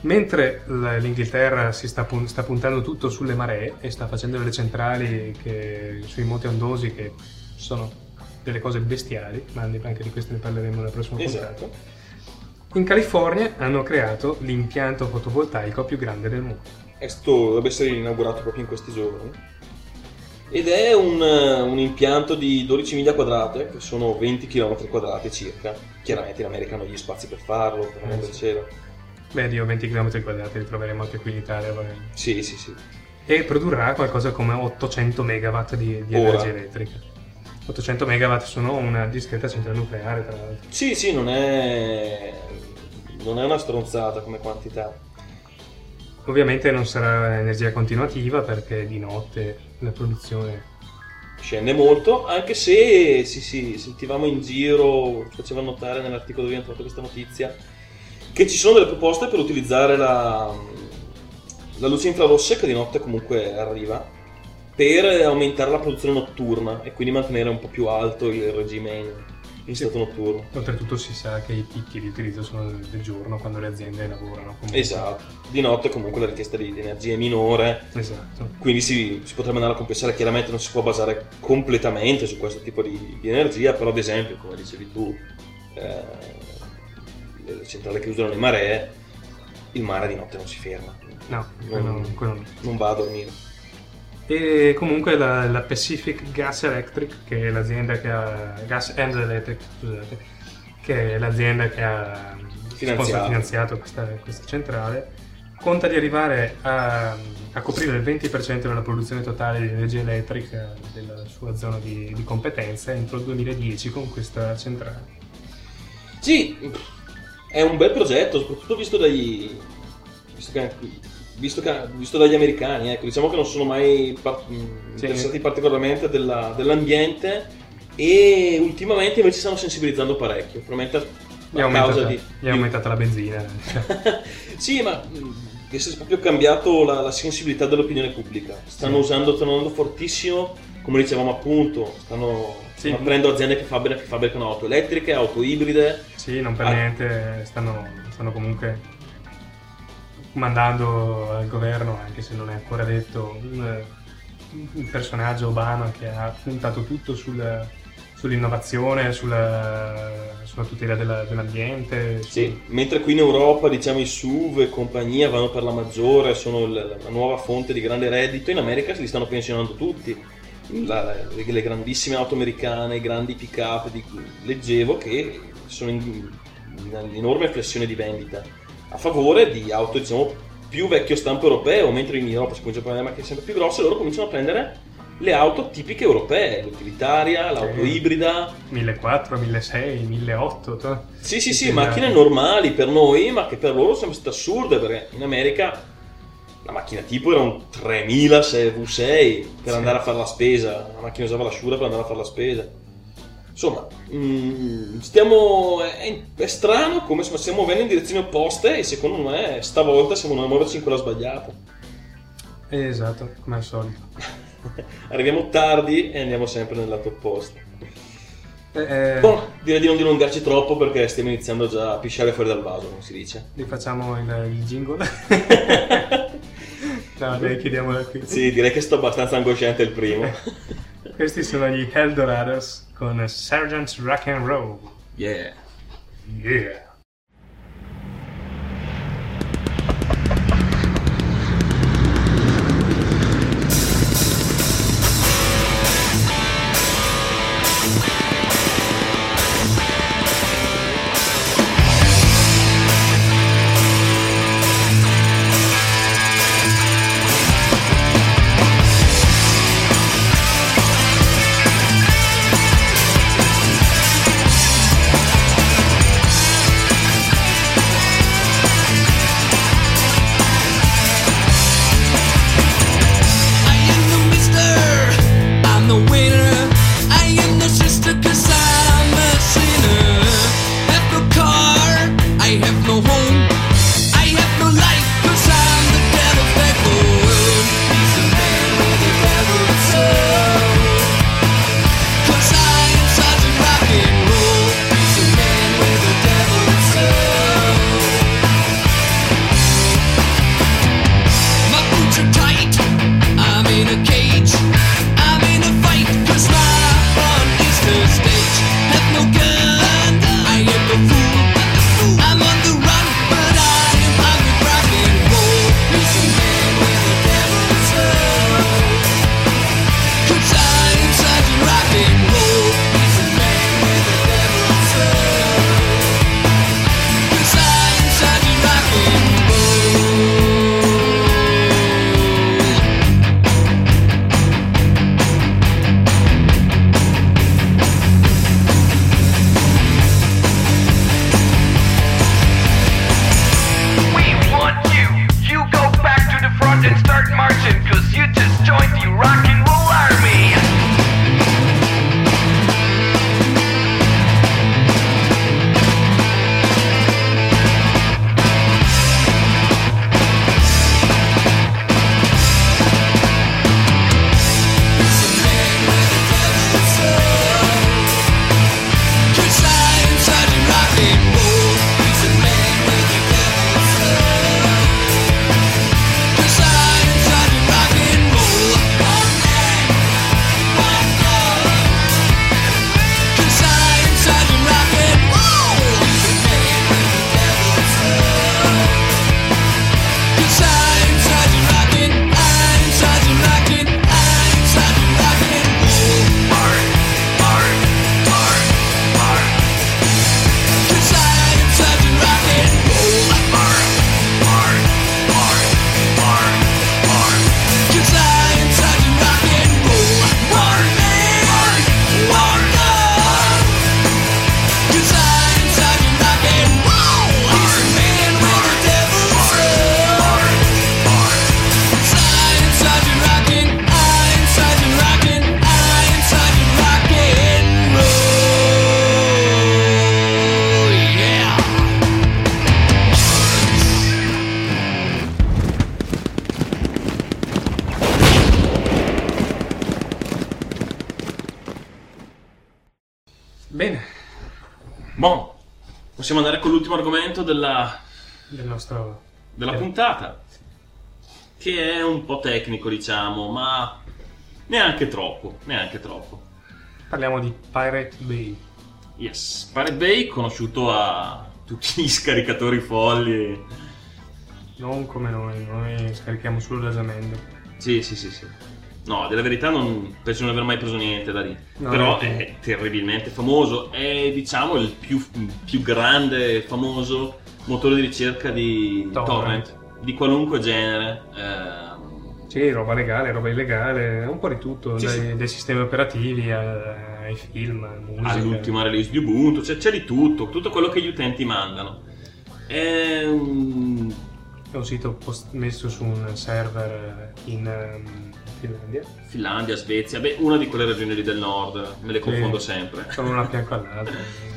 mentre l'Inghilterra si sta, pun- sta puntando tutto sulle maree e sta facendo delle centrali che- sui monti ondosi che sono delle cose bestiali, ma anche di questo ne parleremo nella prossima puntata. Esatto. In California hanno creato l'impianto fotovoltaico più grande del mondo. Questo dovrebbe essere inaugurato proprio in questi giorni. Ed è un, eh, un impianto di 12 miglia quadrate, che sono 20 km quadrati circa. Chiaramente in America hanno gli spazi per farlo, per Eh, sì. Beh, Dio, 20 km quadrati li troveremo anche qui in Italia. magari. Sì, sì, sì. e produrrà qualcosa come 800 megawatt di, di energia elettrica. 800 megawatt sono una discreta centrale nucleare, tra l'altro. Sì, sì, non è, non è una stronzata come quantità. Ovviamente non sarà energia continuativa perché di notte la produzione... Scende molto, anche se sì, sì, sentivamo in giro, faceva notare nell'articolo dove abbiamo trovato questa notizia, che ci sono delle proposte per utilizzare la, la luce infrarossa che di notte comunque arriva per aumentare la produzione notturna e quindi mantenere un po' più alto il regime in stato notturno. Oltretutto si sa che i picchi di utilizzo sono del giorno quando le aziende lavorano. comunque. Esatto, di notte comunque la richiesta di di energia è minore, Esatto. quindi si, si potrebbe andare a compensare. Chiaramente non si può basare completamente su questo tipo di, di energia, però ad esempio, come dicevi tu, eh, le centrali che usano le maree, il mare di notte non si ferma, No, quello, quello no. non va a dormire. E comunque la, la Pacific Gas Electric, che è l'azienda che ha. Gas and Electric, scusate, che è l'azienda che ha Finanziato. finanziato questa, questa centrale, conta di arrivare a, a coprire il 20% della produzione totale di energia elettrica della sua zona di, di competenza entro il 2010 con questa centrale. Sì, è un bel progetto, soprattutto visto dai. visto, che- visto che- visto dagli americani, ecco, diciamo che non sono mai par- mh, Sì. interessati particolarmente della- dell'ambiente e ultimamente invece stanno sensibilizzando parecchio, probabilmente a aumentata, causa di... gli è aumentata la benzina. sì, ma mh, che si è proprio cambiato la, la sensibilità dell'opinione pubblica. Stanno Sì. usando, stanno andando fortissimo, come dicevamo appunto, stanno, Sì. prendendo aziende che fabbricano, che fabbricano auto elettriche, auto ibride. Sì, non per Ah. niente stanno, stanno comunque mandando al governo, anche se non è ancora detto, un, un personaggio Obama che ha puntato tutto sul- sull'innovazione, sulla, sulla tutela della- dell'ambiente. Sì, mentre qui in Europa diciamo i SUV e compagnia vanno per la maggiore, sono il- la nuova fonte di grande reddito, in America se li stanno pensionando tutti. La- le, le grandissime auto americane, i grandi pick-up di cui leggevo che sono in, in enorme flessione di vendita a favore di auto diciamo più vecchio stampo europeo, mentre in Europa si comincia a prendere macchine sempre più grosse, loro cominciano a prendere le auto tipiche europee, l'utilitaria, l'auto Sì. ibrida, 1400, 1600, 1800. sì, sì, sì, macchine dai. normali per noi, ma che per loro sono state assurde perché in America la macchina tipo era un 3000 V6 per Sì. andare a fare la spesa, la macchina usava l'asciura per andare a fare la spesa. Insomma, mm, stiamo, è, è strano come se stiamo muovendo in direzioni opposte e secondo me stavolta siamo muoverci in quella sbagliata. Esatto, come al solito. Arriviamo tardi e andiamo sempre nel lato opposto. Eh, eh, Boh, direi di non dilungarci troppo perché stiamo iniziando già a pisciare fuori dal vaso, come si dice. rifacciamo il, il jingle. no, dai, chiudiamo da qui. Sì, direi che è stato abbastanza angosciante il primo. Questi sono gli Eldorados con Sergeant's Rock and Roll. Yeah. Yeah. Possiamo andare con l'ultimo argomento della, del nostro... della Eh. puntata, che è un po' tecnico, diciamo, ma neanche troppo, neanche troppo. Parliamo di Pirate Bay. Yes, Pirate Bay conosciuto a tutti gli scaricatori folli. Non come noi, noi scarichiamo solo da Zamendo. Sì, sì, sì, sì. No, della verità non penso non aver mai preso niente da lì. No, Però è terribilmente famoso. È diciamo il più, più grande e famoso motore di ricerca di Torrent. torrent, di qualunque genere. Ehm, Sì, roba legale, roba illegale, un po' di tutto, Sì, dai, sì. dai sistemi operativi a- ai film, musica. all'ultima release di Ubuntu, cioè c'è di tutto, tutto quello che gli utenti mandano. È un... È un sito post- messo su un server in ehm, Finlandia. Finlandia, Svezia, beh, una di quelle regioni lì del nord, me le confondo sempre. Sono una fianco all'altra,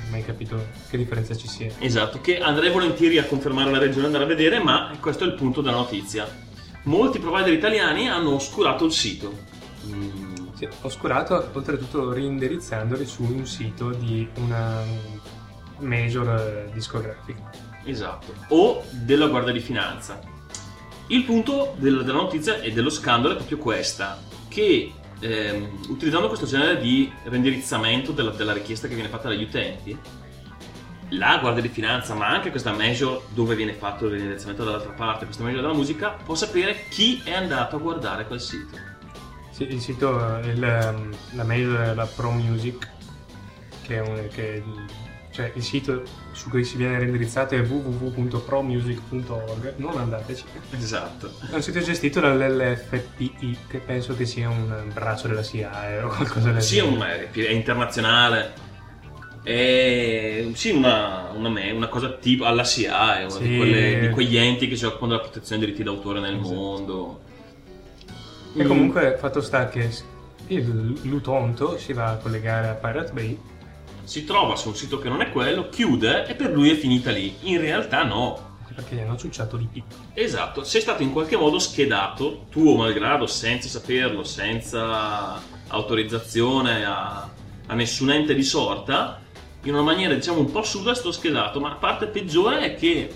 mai capito che differenza ci sia. Esatto, che andrei volentieri a confermare la regione e andare a vedere, ma questo è il punto della notizia. Molti provider italiani hanno oscurato il sito. Mm, Sì, oscurato, oltretutto reindirizzandoli su un sito di una major eh, discografica. esatto. O della Guardia di Finanza. Il punto del- della notizia e dello scandalo è proprio questa, che ehm, utilizzando questo genere di renderizzamento della, della richiesta che viene fatta dagli utenti, la Guardia di Finanza, ma anche questa major dove viene fatto il renderizzamento dall'altra parte, questa major della musica, può sapere chi è andato a guardare quel sito. Sì, il sito, eh, il, ehm, la major è la Pro Music, che un- che cioè il sito su cui si viene renderizzato è www.promusic.org, non andateci. Esatto. È un sito gestito dall'LFPI, che penso che sia un braccio della SIAE o qualcosa del Sì, genere. un- è, internazionale. È sì, una, una, me- una cosa tipo alla SIA, è uno di, Sì. quelle- di quegli enti che si occupano della protezione dei diritti d'autore nel Esatto. mondo. E comunque fatto sta che il l'utonto si va a collegare a Pirate Bay Si trova su un sito che non è quello, chiude e per lui è finita lì. In realtà no. perché gli hanno ciucciato di picco. Esatto, sei stato in qualche modo schedato, tuo malgrado, senza saperlo, senza autorizzazione a, a nessun ente di sorta, in una maniera diciamo un po' assurda sto schedato, ma la parte peggiore è che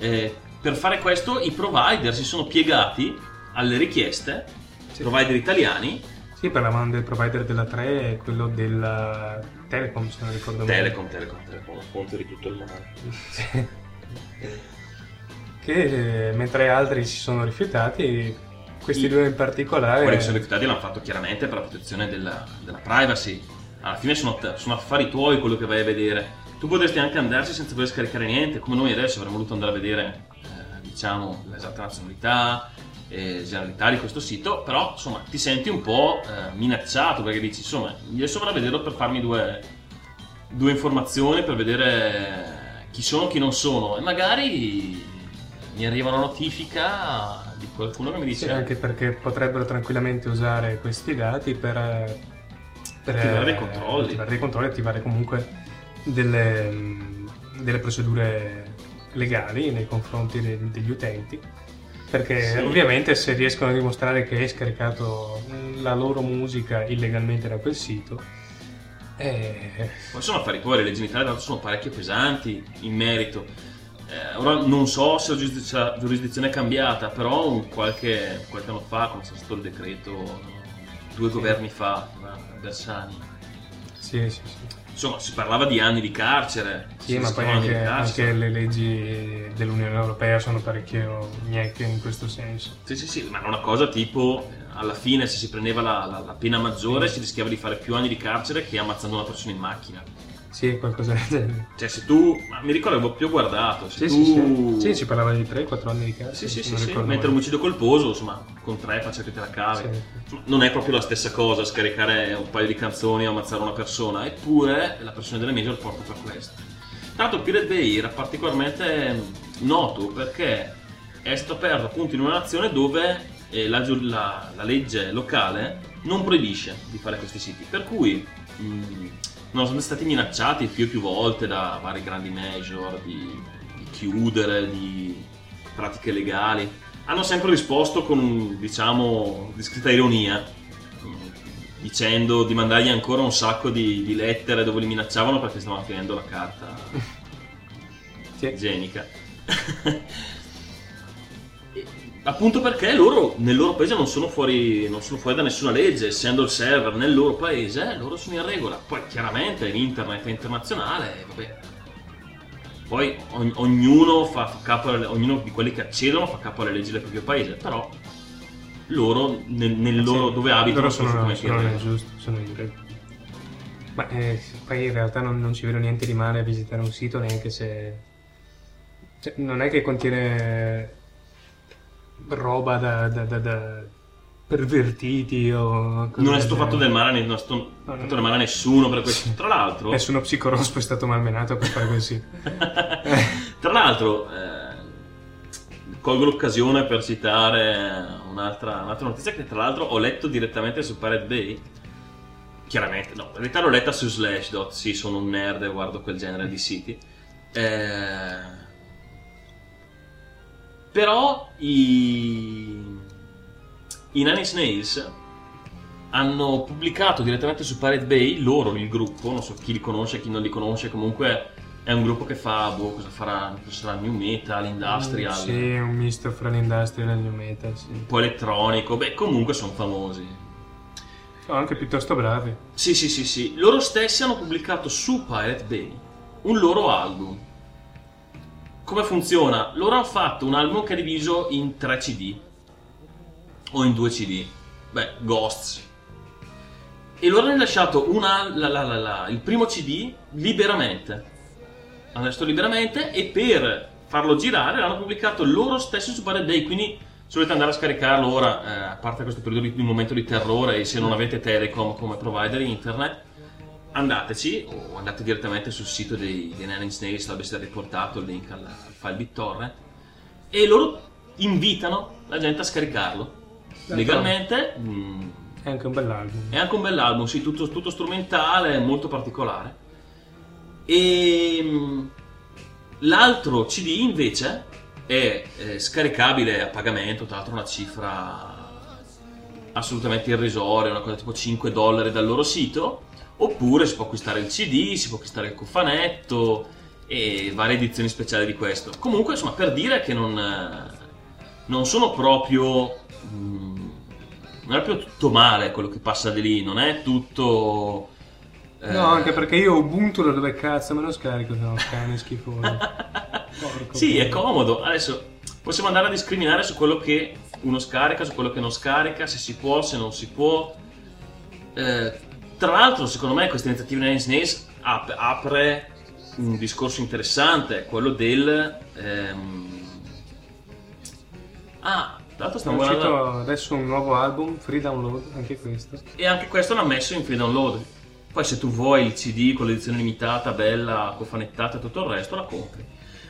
eh, per fare questo i provider si sono piegati alle richieste, Sì. provider italiani, Sì, parlavamo del provider della 3 e quello della Telecom, se non ricordo male. Telecom, Telecom, Telecom, la fonte di tutto il male. Sì. che mentre altri si sono rifiutati, questi I- due in particolare... Quelli che sono rifiutati l'hanno fatto chiaramente per la protezione della, della privacy. Alla fine sono, sono affari tuoi quello che vai a vedere. Tu potresti anche andarci senza voler scaricare niente, come noi adesso avremmo voluto andare a vedere, eh, diciamo, l'esatta nazionalità e generalità di questo sito, però insomma ti senti un po' eh, minacciato perché dici insomma, io sopra a vederlo per farmi due, due informazioni, per vedere chi sono e chi non sono e magari mi arriva una notifica di qualcuno che mi dice Sì, anche perché potrebbero tranquillamente usare questi dati per, per Attivare dei eh, controlli. attivare dei controlli, attivare comunque delle, mh, delle procedure legali nei confronti de- degli utenti. Perché Sì. ovviamente se riescono a dimostrare che hai scaricato la loro musica illegalmente da quel sito, eh, Poi sono affari tuoi, le leggi in Italia sono parecchio pesanti in merito. Eh, ora non so se la giurisdizione è cambiata, però qualche, qualche anno fa, come è stato il decreto due governi fa, Bersani, sì, sì, sì. Insomma si parlava di anni di carcere. Sì, ma poi anche, anche le leggi dell'Unione Europea sono parecchio gnecche in questo senso. Sì, sì, sì, ma era una cosa tipo, eh, alla fine se si prendeva la, la- la pena maggiore si rischiava di fare più anni di carcere che ammazzando una persona in macchina. Sì, qualcosa del genere. Cioè se tu, ma mi ricordo avevo più guardato, se Sì, sì, tu... sì. Sì, si parlava di 3-4 anni di carcere. Sì, sì, sì, sì. mentre un male. omicidio colposo, insomma, con tre faccia che te la cavi. Sì. Non è proprio la stessa cosa scaricare un paio di canzoni o ammazzare una persona, eppure la pressione delle major porta per questo. Tanto Pirate Bay era particolarmente mm, noto perché è stato aperto appunto in una nazione dove eh, la, la- la legge locale non proibisce di fare questi siti, per cui mh, non sono stati minacciati più e più volte da vari grandi major di, di chiudere, di pratiche legali. Hanno sempre risposto con, diciamo, discreta ironia. Dicendo di mandargli ancora un sacco di, di lettere dove li minacciavano perché stavano finendo la carta Sì. Appunto perché loro nel loro paese non sono, fuori, non sono fuori da nessuna legge, essendo il server nel loro paese, loro sono in regola. Poi chiaramente l'internet è internazionale, vabbè. Poi ogn- ognuno, fa, fa capo alle- ognuno di quelli che accedono fa capo alle leggi del proprio paese, però loro nel, nel loro Sì, dove abitano loro sono, in sono nel regola. giusto, sono in regola. Ma eh, poi in realtà non, non ci vedo niente di male a visitare un sito neanche se... Cioè, non è che contiene roba da, da- da- da pervertiti o... Non è stato fatto del male, non è stato No, fatto del male a nessuno per questo. Tra l'altro, Nessuno psicorospo è stato malmenato per fare così. Tra l'altro, eh, colgo l'occasione per citare un'altra, un'altra notizia che tra l'altro ho letto direttamente su Pirate Bay. Chiaramente, no, in realtà l'ho letta su Slashdot, sì, sono un nerd e guardo quel genere di siti. Eh, però i, i Nine Inch Nails hanno pubblicato direttamente su Pirate Bay, loro, il gruppo, non so chi li conosce, chi non li conosce, comunque è un gruppo che fa, boh, cosa farà, sarà, new metal, industrial, Sì, un misto fra l'industrial e il new metal, sì. un po' elettronico, beh comunque sono famosi. Sono anche piuttosto bravi. Sì, sì, sì, sì, loro stessi hanno pubblicato su Pirate Bay un loro album. Come funziona? Loro hanno fatto un album che è diviso in 3 CD o in 2 CD. Beh, Ghosts. E loro hanno lasciato una- la- la- la- il primo CD liberamente. Hanno lasciato liberamente e per farlo girare l'hanno pubblicato loro stessi su Pirate Bay. Quindi se volete andare a scaricarlo ora, eh, a parte questo periodo di, di momento di terrore e se non avete Telecom come provider internet, andateci o andate direttamente sul sito dei, dei Nine Inch Nails, dove sarà riportato il link al, al file BitTorrent e loro invitano la gente a scaricarlo legalmente. mm, È anche un bell'album. è anche un bell'album, sì, tutto, tutto strumentale, molto particolare. E mm, l'altro CD invece è eh, scaricabile a pagamento, tra l'altro una cifra assolutamente irrisoria, una cosa tipo 5 dollari dal loro sito, oppure si può acquistare il CD, si può acquistare il cofanetto e varie edizioni speciali di questo. Comunque, insomma, per dire che non, eh, non sono proprio... mm, non è proprio tutto male quello che passa di lì, non è tutto... eh, No, anche perché io Ubuntu da dove cazzo me lo scarico, sono cane schifoso. Sì, è puttana. comodo. Adesso possiamo andare a discriminare su quello che uno scarica, su quello che non scarica, se si può, se non si può. Eh, tra l'altro, secondo me, questa iniziativa Nine Inch Nails ap- apre un discorso interessante, quello del... ehm, Ah, l'altro stiamo È uscito guardando... adesso un nuovo album, free download, anche questo. E anche questo l'ha messo in free download. Poi se tu vuoi il CD con l'edizione limitata, bella, cofanettata e tutto il resto, la compri.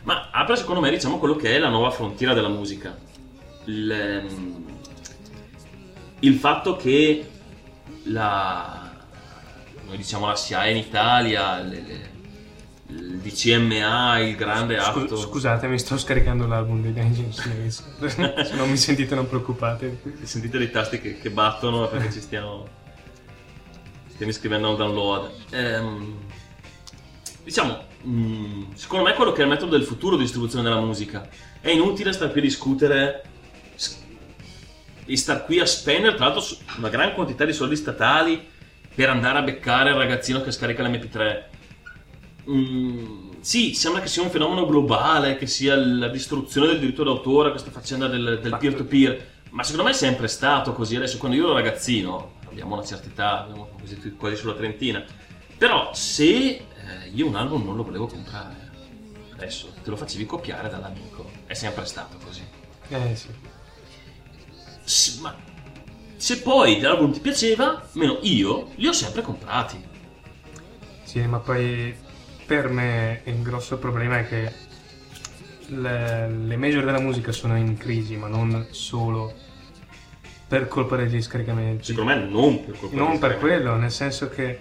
Ma apre secondo me diciamo quello che è la nuova frontiera della musica. Il, il fatto che la... noi diciamo la SIAE in Italia, le- le- il DCMA, il grande Scu- atto... scusatemi, sto scaricando l'album dei Dungeons Slayer. Se non mi sentite non preoccupatevi. Sentite dei tasti che, che battono perché ci stiamo, stiamo iscrivendo al download. Ehm, diciamo, mm, secondo me quello che è il metodo del futuro di distribuzione della musica. È inutile star qui a discutere e star qui a spendere, tra l'altro, una gran quantità di soldi statali per andare a beccare il ragazzino che scarica l'MP3. Mm, sì, sembra che sia un fenomeno globale, che sia la distruzione del diritto d'autore, questa faccenda del, del peer-to-peer, ma secondo me è sempre stato così. Adesso, quando io ero ragazzino, abbiamo una certa età, abbiamo quasi, quasi sulla trentina, però se eh, io un album non lo volevo comprare, adesso te lo facevi copiare dall'amico, è sempre stato così. Eh sì. S- ma se poi l'album ti piaceva, almeno io li ho sempre comprati. Sì, ma poi per me il grosso problema è che le, le major della musica sono in crisi, ma non solo per colpa degli scaricamenti. Secondo me non per colpa Non per quello, nel senso che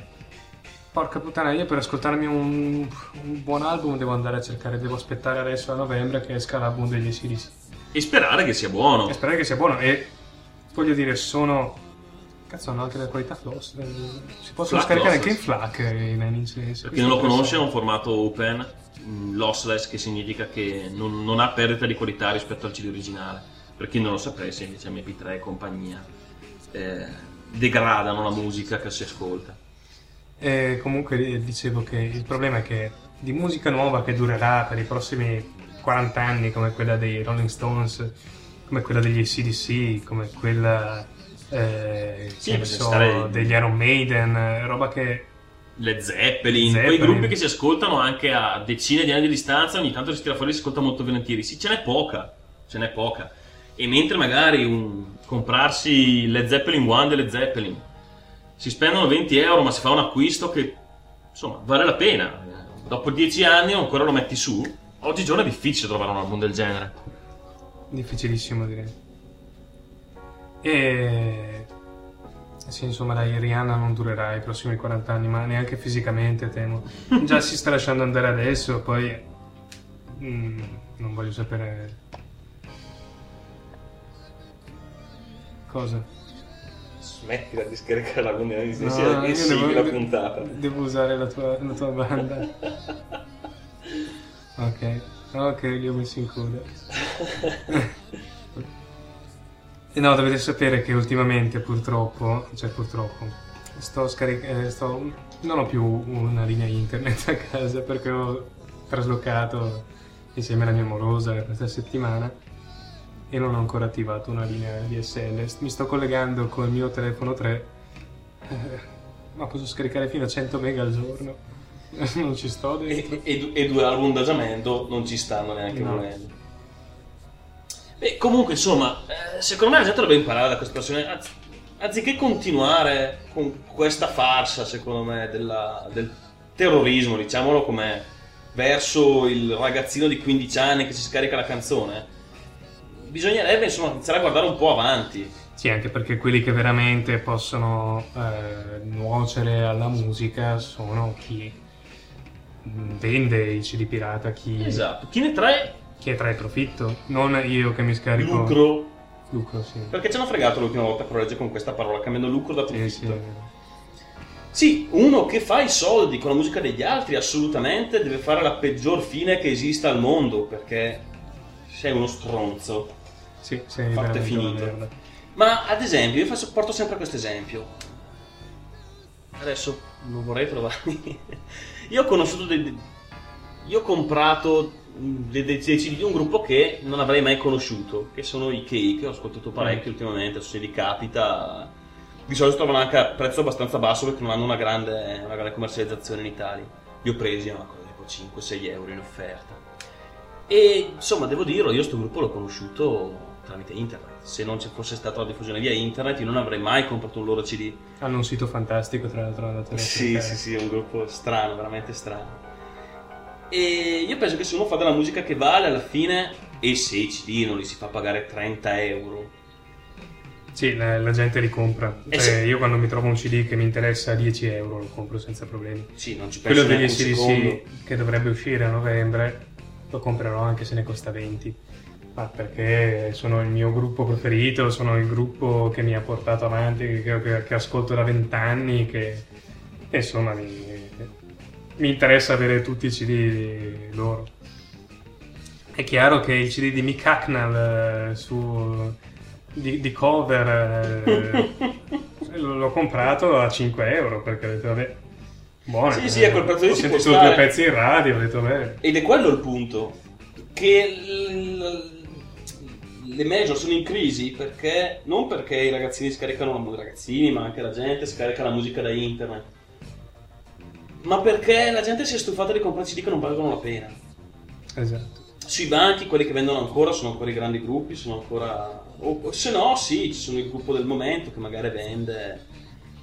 porca puttana, io per ascoltarmi un, un buon album devo andare a cercare, devo aspettare adesso a novembre che esca l'album degli ACDC. E sperare che sia buono. E sperare che sia buono e voglio dire, sono Cazzo, hanno anche la qualità floss. eh, Si possono FLAC scaricare anche in FLAC eh, i Nine. Per chi non lo conosce è un formato open, mm, lossless, che significa che non, non ha perdita di qualità rispetto al CD originale. Per chi non lo sapesse, invece MP3 e compagnia eh, degradano la musica che si ascolta. E comunque eh, dicevo che il problema è che di musica nuova che durerà per i prossimi 40 anni, come quella dei Rolling Stones, come quella degli ACDC, come quella eh, Sì, so, stare- degli Iron Maiden, eh, roba che Le Zeppelin, Zeppelin. quei gruppi che si ascoltano anche a decine di anni di distanza, ogni tanto si tira fuori e si ascolta molto volentieri. Sì, ce n'è poca, ce n'è poca. E mentre magari un- comprarsi le Zeppelin 1 delle Zeppelin si spendono 20 euro, ma si fa un acquisto che insomma vale la pena. Dopo 10 anni ancora lo metti su. Oggigiorno è difficile trovare un album del genere. Difficilissimo direi. E sì, insomma, dai, Rihanna non durerà i prossimi 40 anni, ma neanche fisicamente, temo. Già si sta lasciando andare adesso, poi mm, non voglio sapere cosa. Smettila di scaricare l'album di Anni No, io devo- Devo usare la tua, la tua banda. ok, ok, li ho messi in coda. E no, dovete sapere che ultimamente purtroppo, cioè purtroppo, sto scaricando, sto, non ho più una linea internet a casa perché ho traslocato insieme alla mia morosa questa settimana e non ho ancora attivato una linea DSL. Mi sto collegando col mio telefono 3, eh, ma posso scaricare fino a 100 mega al giorno. non ci sto dentro. e, e e due album d'adagiamento non ci stanno neanche No. volendo. Beh, comunque, insomma, eh, secondo me la gente dovrebbe imparare da questa persona. anzi- Anziché continuare con questa farsa, secondo me, della- del terrorismo, diciamolo come verso il ragazzino di 15 anni che si scarica la canzone, bisognerebbe insomma iniziare a guardare un po' avanti. Sì, anche perché quelli che veramente possono eh, nuocere alla musica sono chi vende i CD pirata, chi, Esatto. Chi ne trae chi ne trae profitto, non io che mi scarico lucro? Lucro, sì. Perché ci hanno fregato l'ultima volta con legge con questa parola, cambiando lucro da Sì, profitto. sì. Sì, uno che fa i soldi con la musica degli altri assolutamente deve fare la peggior fine che esista al mondo perché sei uno stronzo. Sì, sei Fatto e finito. Ma ad esempio, io faccio- porto sempre questo esempio. Adesso non vorrei trovarmi. Io ho conosciuto dei. Io ho comprato mh, dei, dei CD di un gruppo che non avrei mai conosciuto, che sono i Cake. Ho ascoltato parecchio ultimamente, se vi capita. Di solito trovano anche a prezzo abbastanza basso perché non hanno una grande, una grande commercializzazione in Italia. Li ho presi a una cosa tipo 5-6 euro in offerta. E insomma, devo dirlo, io sto gruppo l'ho conosciuto tramite internet. Se non ci fosse stata la diffusione via internet, io non avrei mai comprato un loro CD. Hanno un sito fantastico, tra l'altro, andatelo a Sì, sì, sì, è un gruppo strano, veramente strano. E io penso che se uno fa della musica che vale alla fine, e se i CD non li si fa pagare 30 euro, Sì, la, la gente li compra. Eh Cioè, sì. io quando mi trovo un CD che mi interessa a 10 euro lo compro senza problemi. sì, non ci penso Quello degli. ACDC che dovrebbe uscire a novembre lo comprerò anche se ne costa 20. Ma perché sono il mio gruppo preferito, sono il gruppo che mi ha portato avanti, che, che- che ascolto da vent'anni, che e insomma mi, mi interessa avere tutti i CD loro. È chiaro che il CD di Mick Hacknell eh, su, di, di cover eh, l'ho comprato a 5 euro perché ho detto vabbè buono Sì, sì, a quel prezzo lì ho sentito due pezzi in radio ho detto vabbè Ed è quello il punto. Che l- le major sono in crisi perché non perché i ragazzini scaricano la musica, ragazzini, ma anche la gente scarica la musica da internet. Ma perché la gente si è stufata di comprare CD che non valgono la pena. esatto Sui banchi, quelli che vendono ancora sono ancora i grandi gruppi, sono ancora. O se no, sì, ci sono il gruppo del momento che magari vende,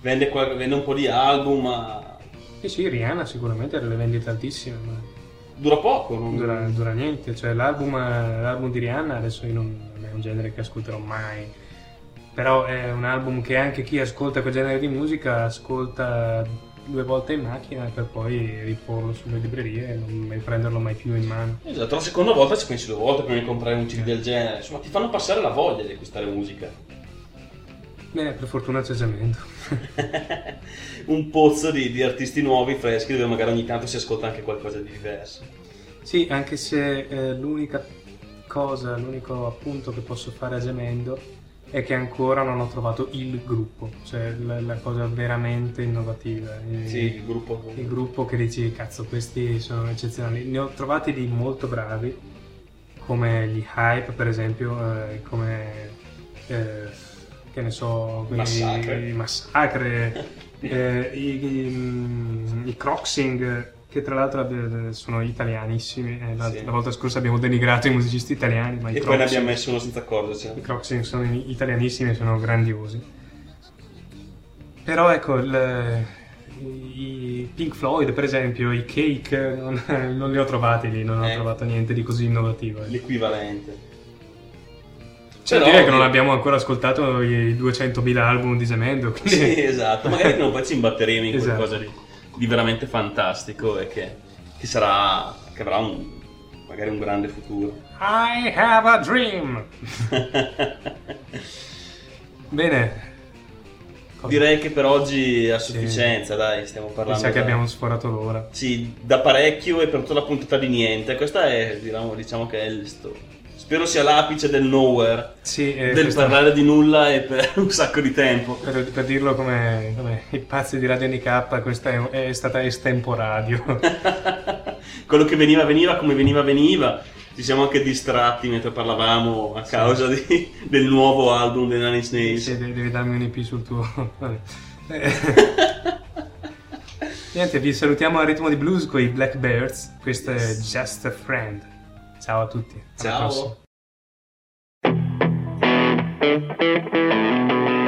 vende, vende un po' di album, ma sì sì Rihanna sicuramente le vende tantissime ma dura poco. non- dura, dura niente cioè l'album, l'album di Rihanna adesso io non, non è un genere che ascolterò mai però è un album che anche chi ascolta quel genere di musica ascolta due volte in macchina per poi riporlo sulle librerie e non prenderlo mai più in mano Esatto, la seconda volta ci pensi due volte prima di comprare un CD del genere. Insomma, ti fanno passare la voglia di acquistare musica. Beh, per fortuna c'è Gemendo. un pozzo di, di artisti nuovi, freschi, dove magari ogni tanto si ascolta anche qualcosa di diverso. Sì, anche se eh, l'unica cosa, l'unico appunto che posso fare a Gemendo è che ancora non ho trovato il gruppo, cioè la, la cosa veramente innovativa. Il, Sì, il gruppo. il gruppo che dici, cazzo, questi sono eccezionali. Ne ho trovati di molto bravi, come gli Hype, per esempio, eh, come eh, che ne so, Massacre. i Massacre, eh, i, i, mm, i Croxing, che tra l'altro sono italianissimi. eh, la, Sì. la volta scorsa abbiamo denigrato i musicisti italiani, ma i E poi ne abbiamo messo uno senza accorgercene. i Croxing sono italianissimi e sono grandiosi. Però ecco, il- i Pink Floyd, per esempio, i Cake, non, non li ho trovati lì, non ho Eh. trovato niente di così innovativo. eh. L'equivalente. Cioè, Però- dire che non abbiamo ancora ascoltato i 200.000 album di Gemendo, quindi... Sì, esatto. Magari prima o poi ci imbatteremo in Esatto. qualcosa di, di veramente fantastico e che, che sarà. che avrà un, magari un grande futuro. I have a dream! Bene. Direi che per oggi è a sufficienza, dai, stiamo Mi parlando. sa che da- abbiamo sforato l'ora. Sì, da parecchio e per tutta la puntata di niente. Questa è, diciamo, diciamo che è il sto- Spero sia l'apice del nowhere, Sì, eh, del questa- parlare di nulla e per un sacco di tempo. Per, per dirlo come, come i pazzi di Radio NK, questa è, è stata estemporadio. Quello che veniva, veniva, come veniva, veniva. Ci siamo anche distratti mentre parlavamo a causa di- del nuovo album dei Nine Inch Nails. Sì, devi, devi darmi un EP sul tuo. Niente, vi salutiamo al ritmo di blues con i Blackbirds. Questo è Just a Friend. Ciao a tutti. Ciao. Thank you.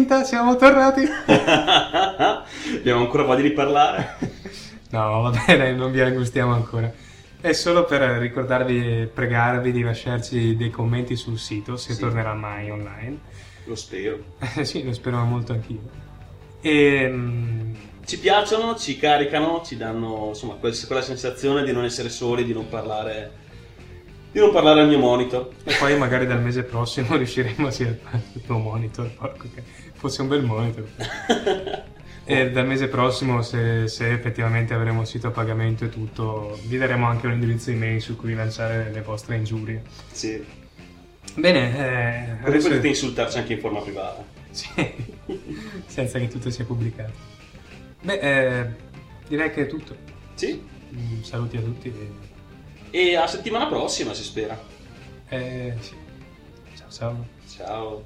Finta, siamo tornati. Abbiamo ancora voglia di parlare. No, va bene, non vi angustiamo ancora. È solo per ricordarvi e pregarvi di lasciarci dei commenti sul sito, se Sì. tornerà mai online. Lo spero. Sì, lo spero molto anch'io. E, mm, Ci piacciono, ci caricano, ci danno insomma quel- quella sensazione di non essere soli, di non parlare, di non parlare al mio monitor. e poi magari dal mese prossimo riusciremo a sia il tuo monitor, porco che fosse un bel monitor. E dal mese prossimo, se, se effettivamente avremo il sito a pagamento e tutto, vi daremo anche un indirizzo email su cui lanciare le vostre ingiurie. sì. Bene, eh, adesso... potete insultarci anche in forma privata. Sì, senza che tutto sia pubblicato. Beh, eh, direi che è tutto. Sì. Mm, Saluti a tutti. e- E a settimana prossima si spera. Eh, sì. Ciao, ciao. Ciao.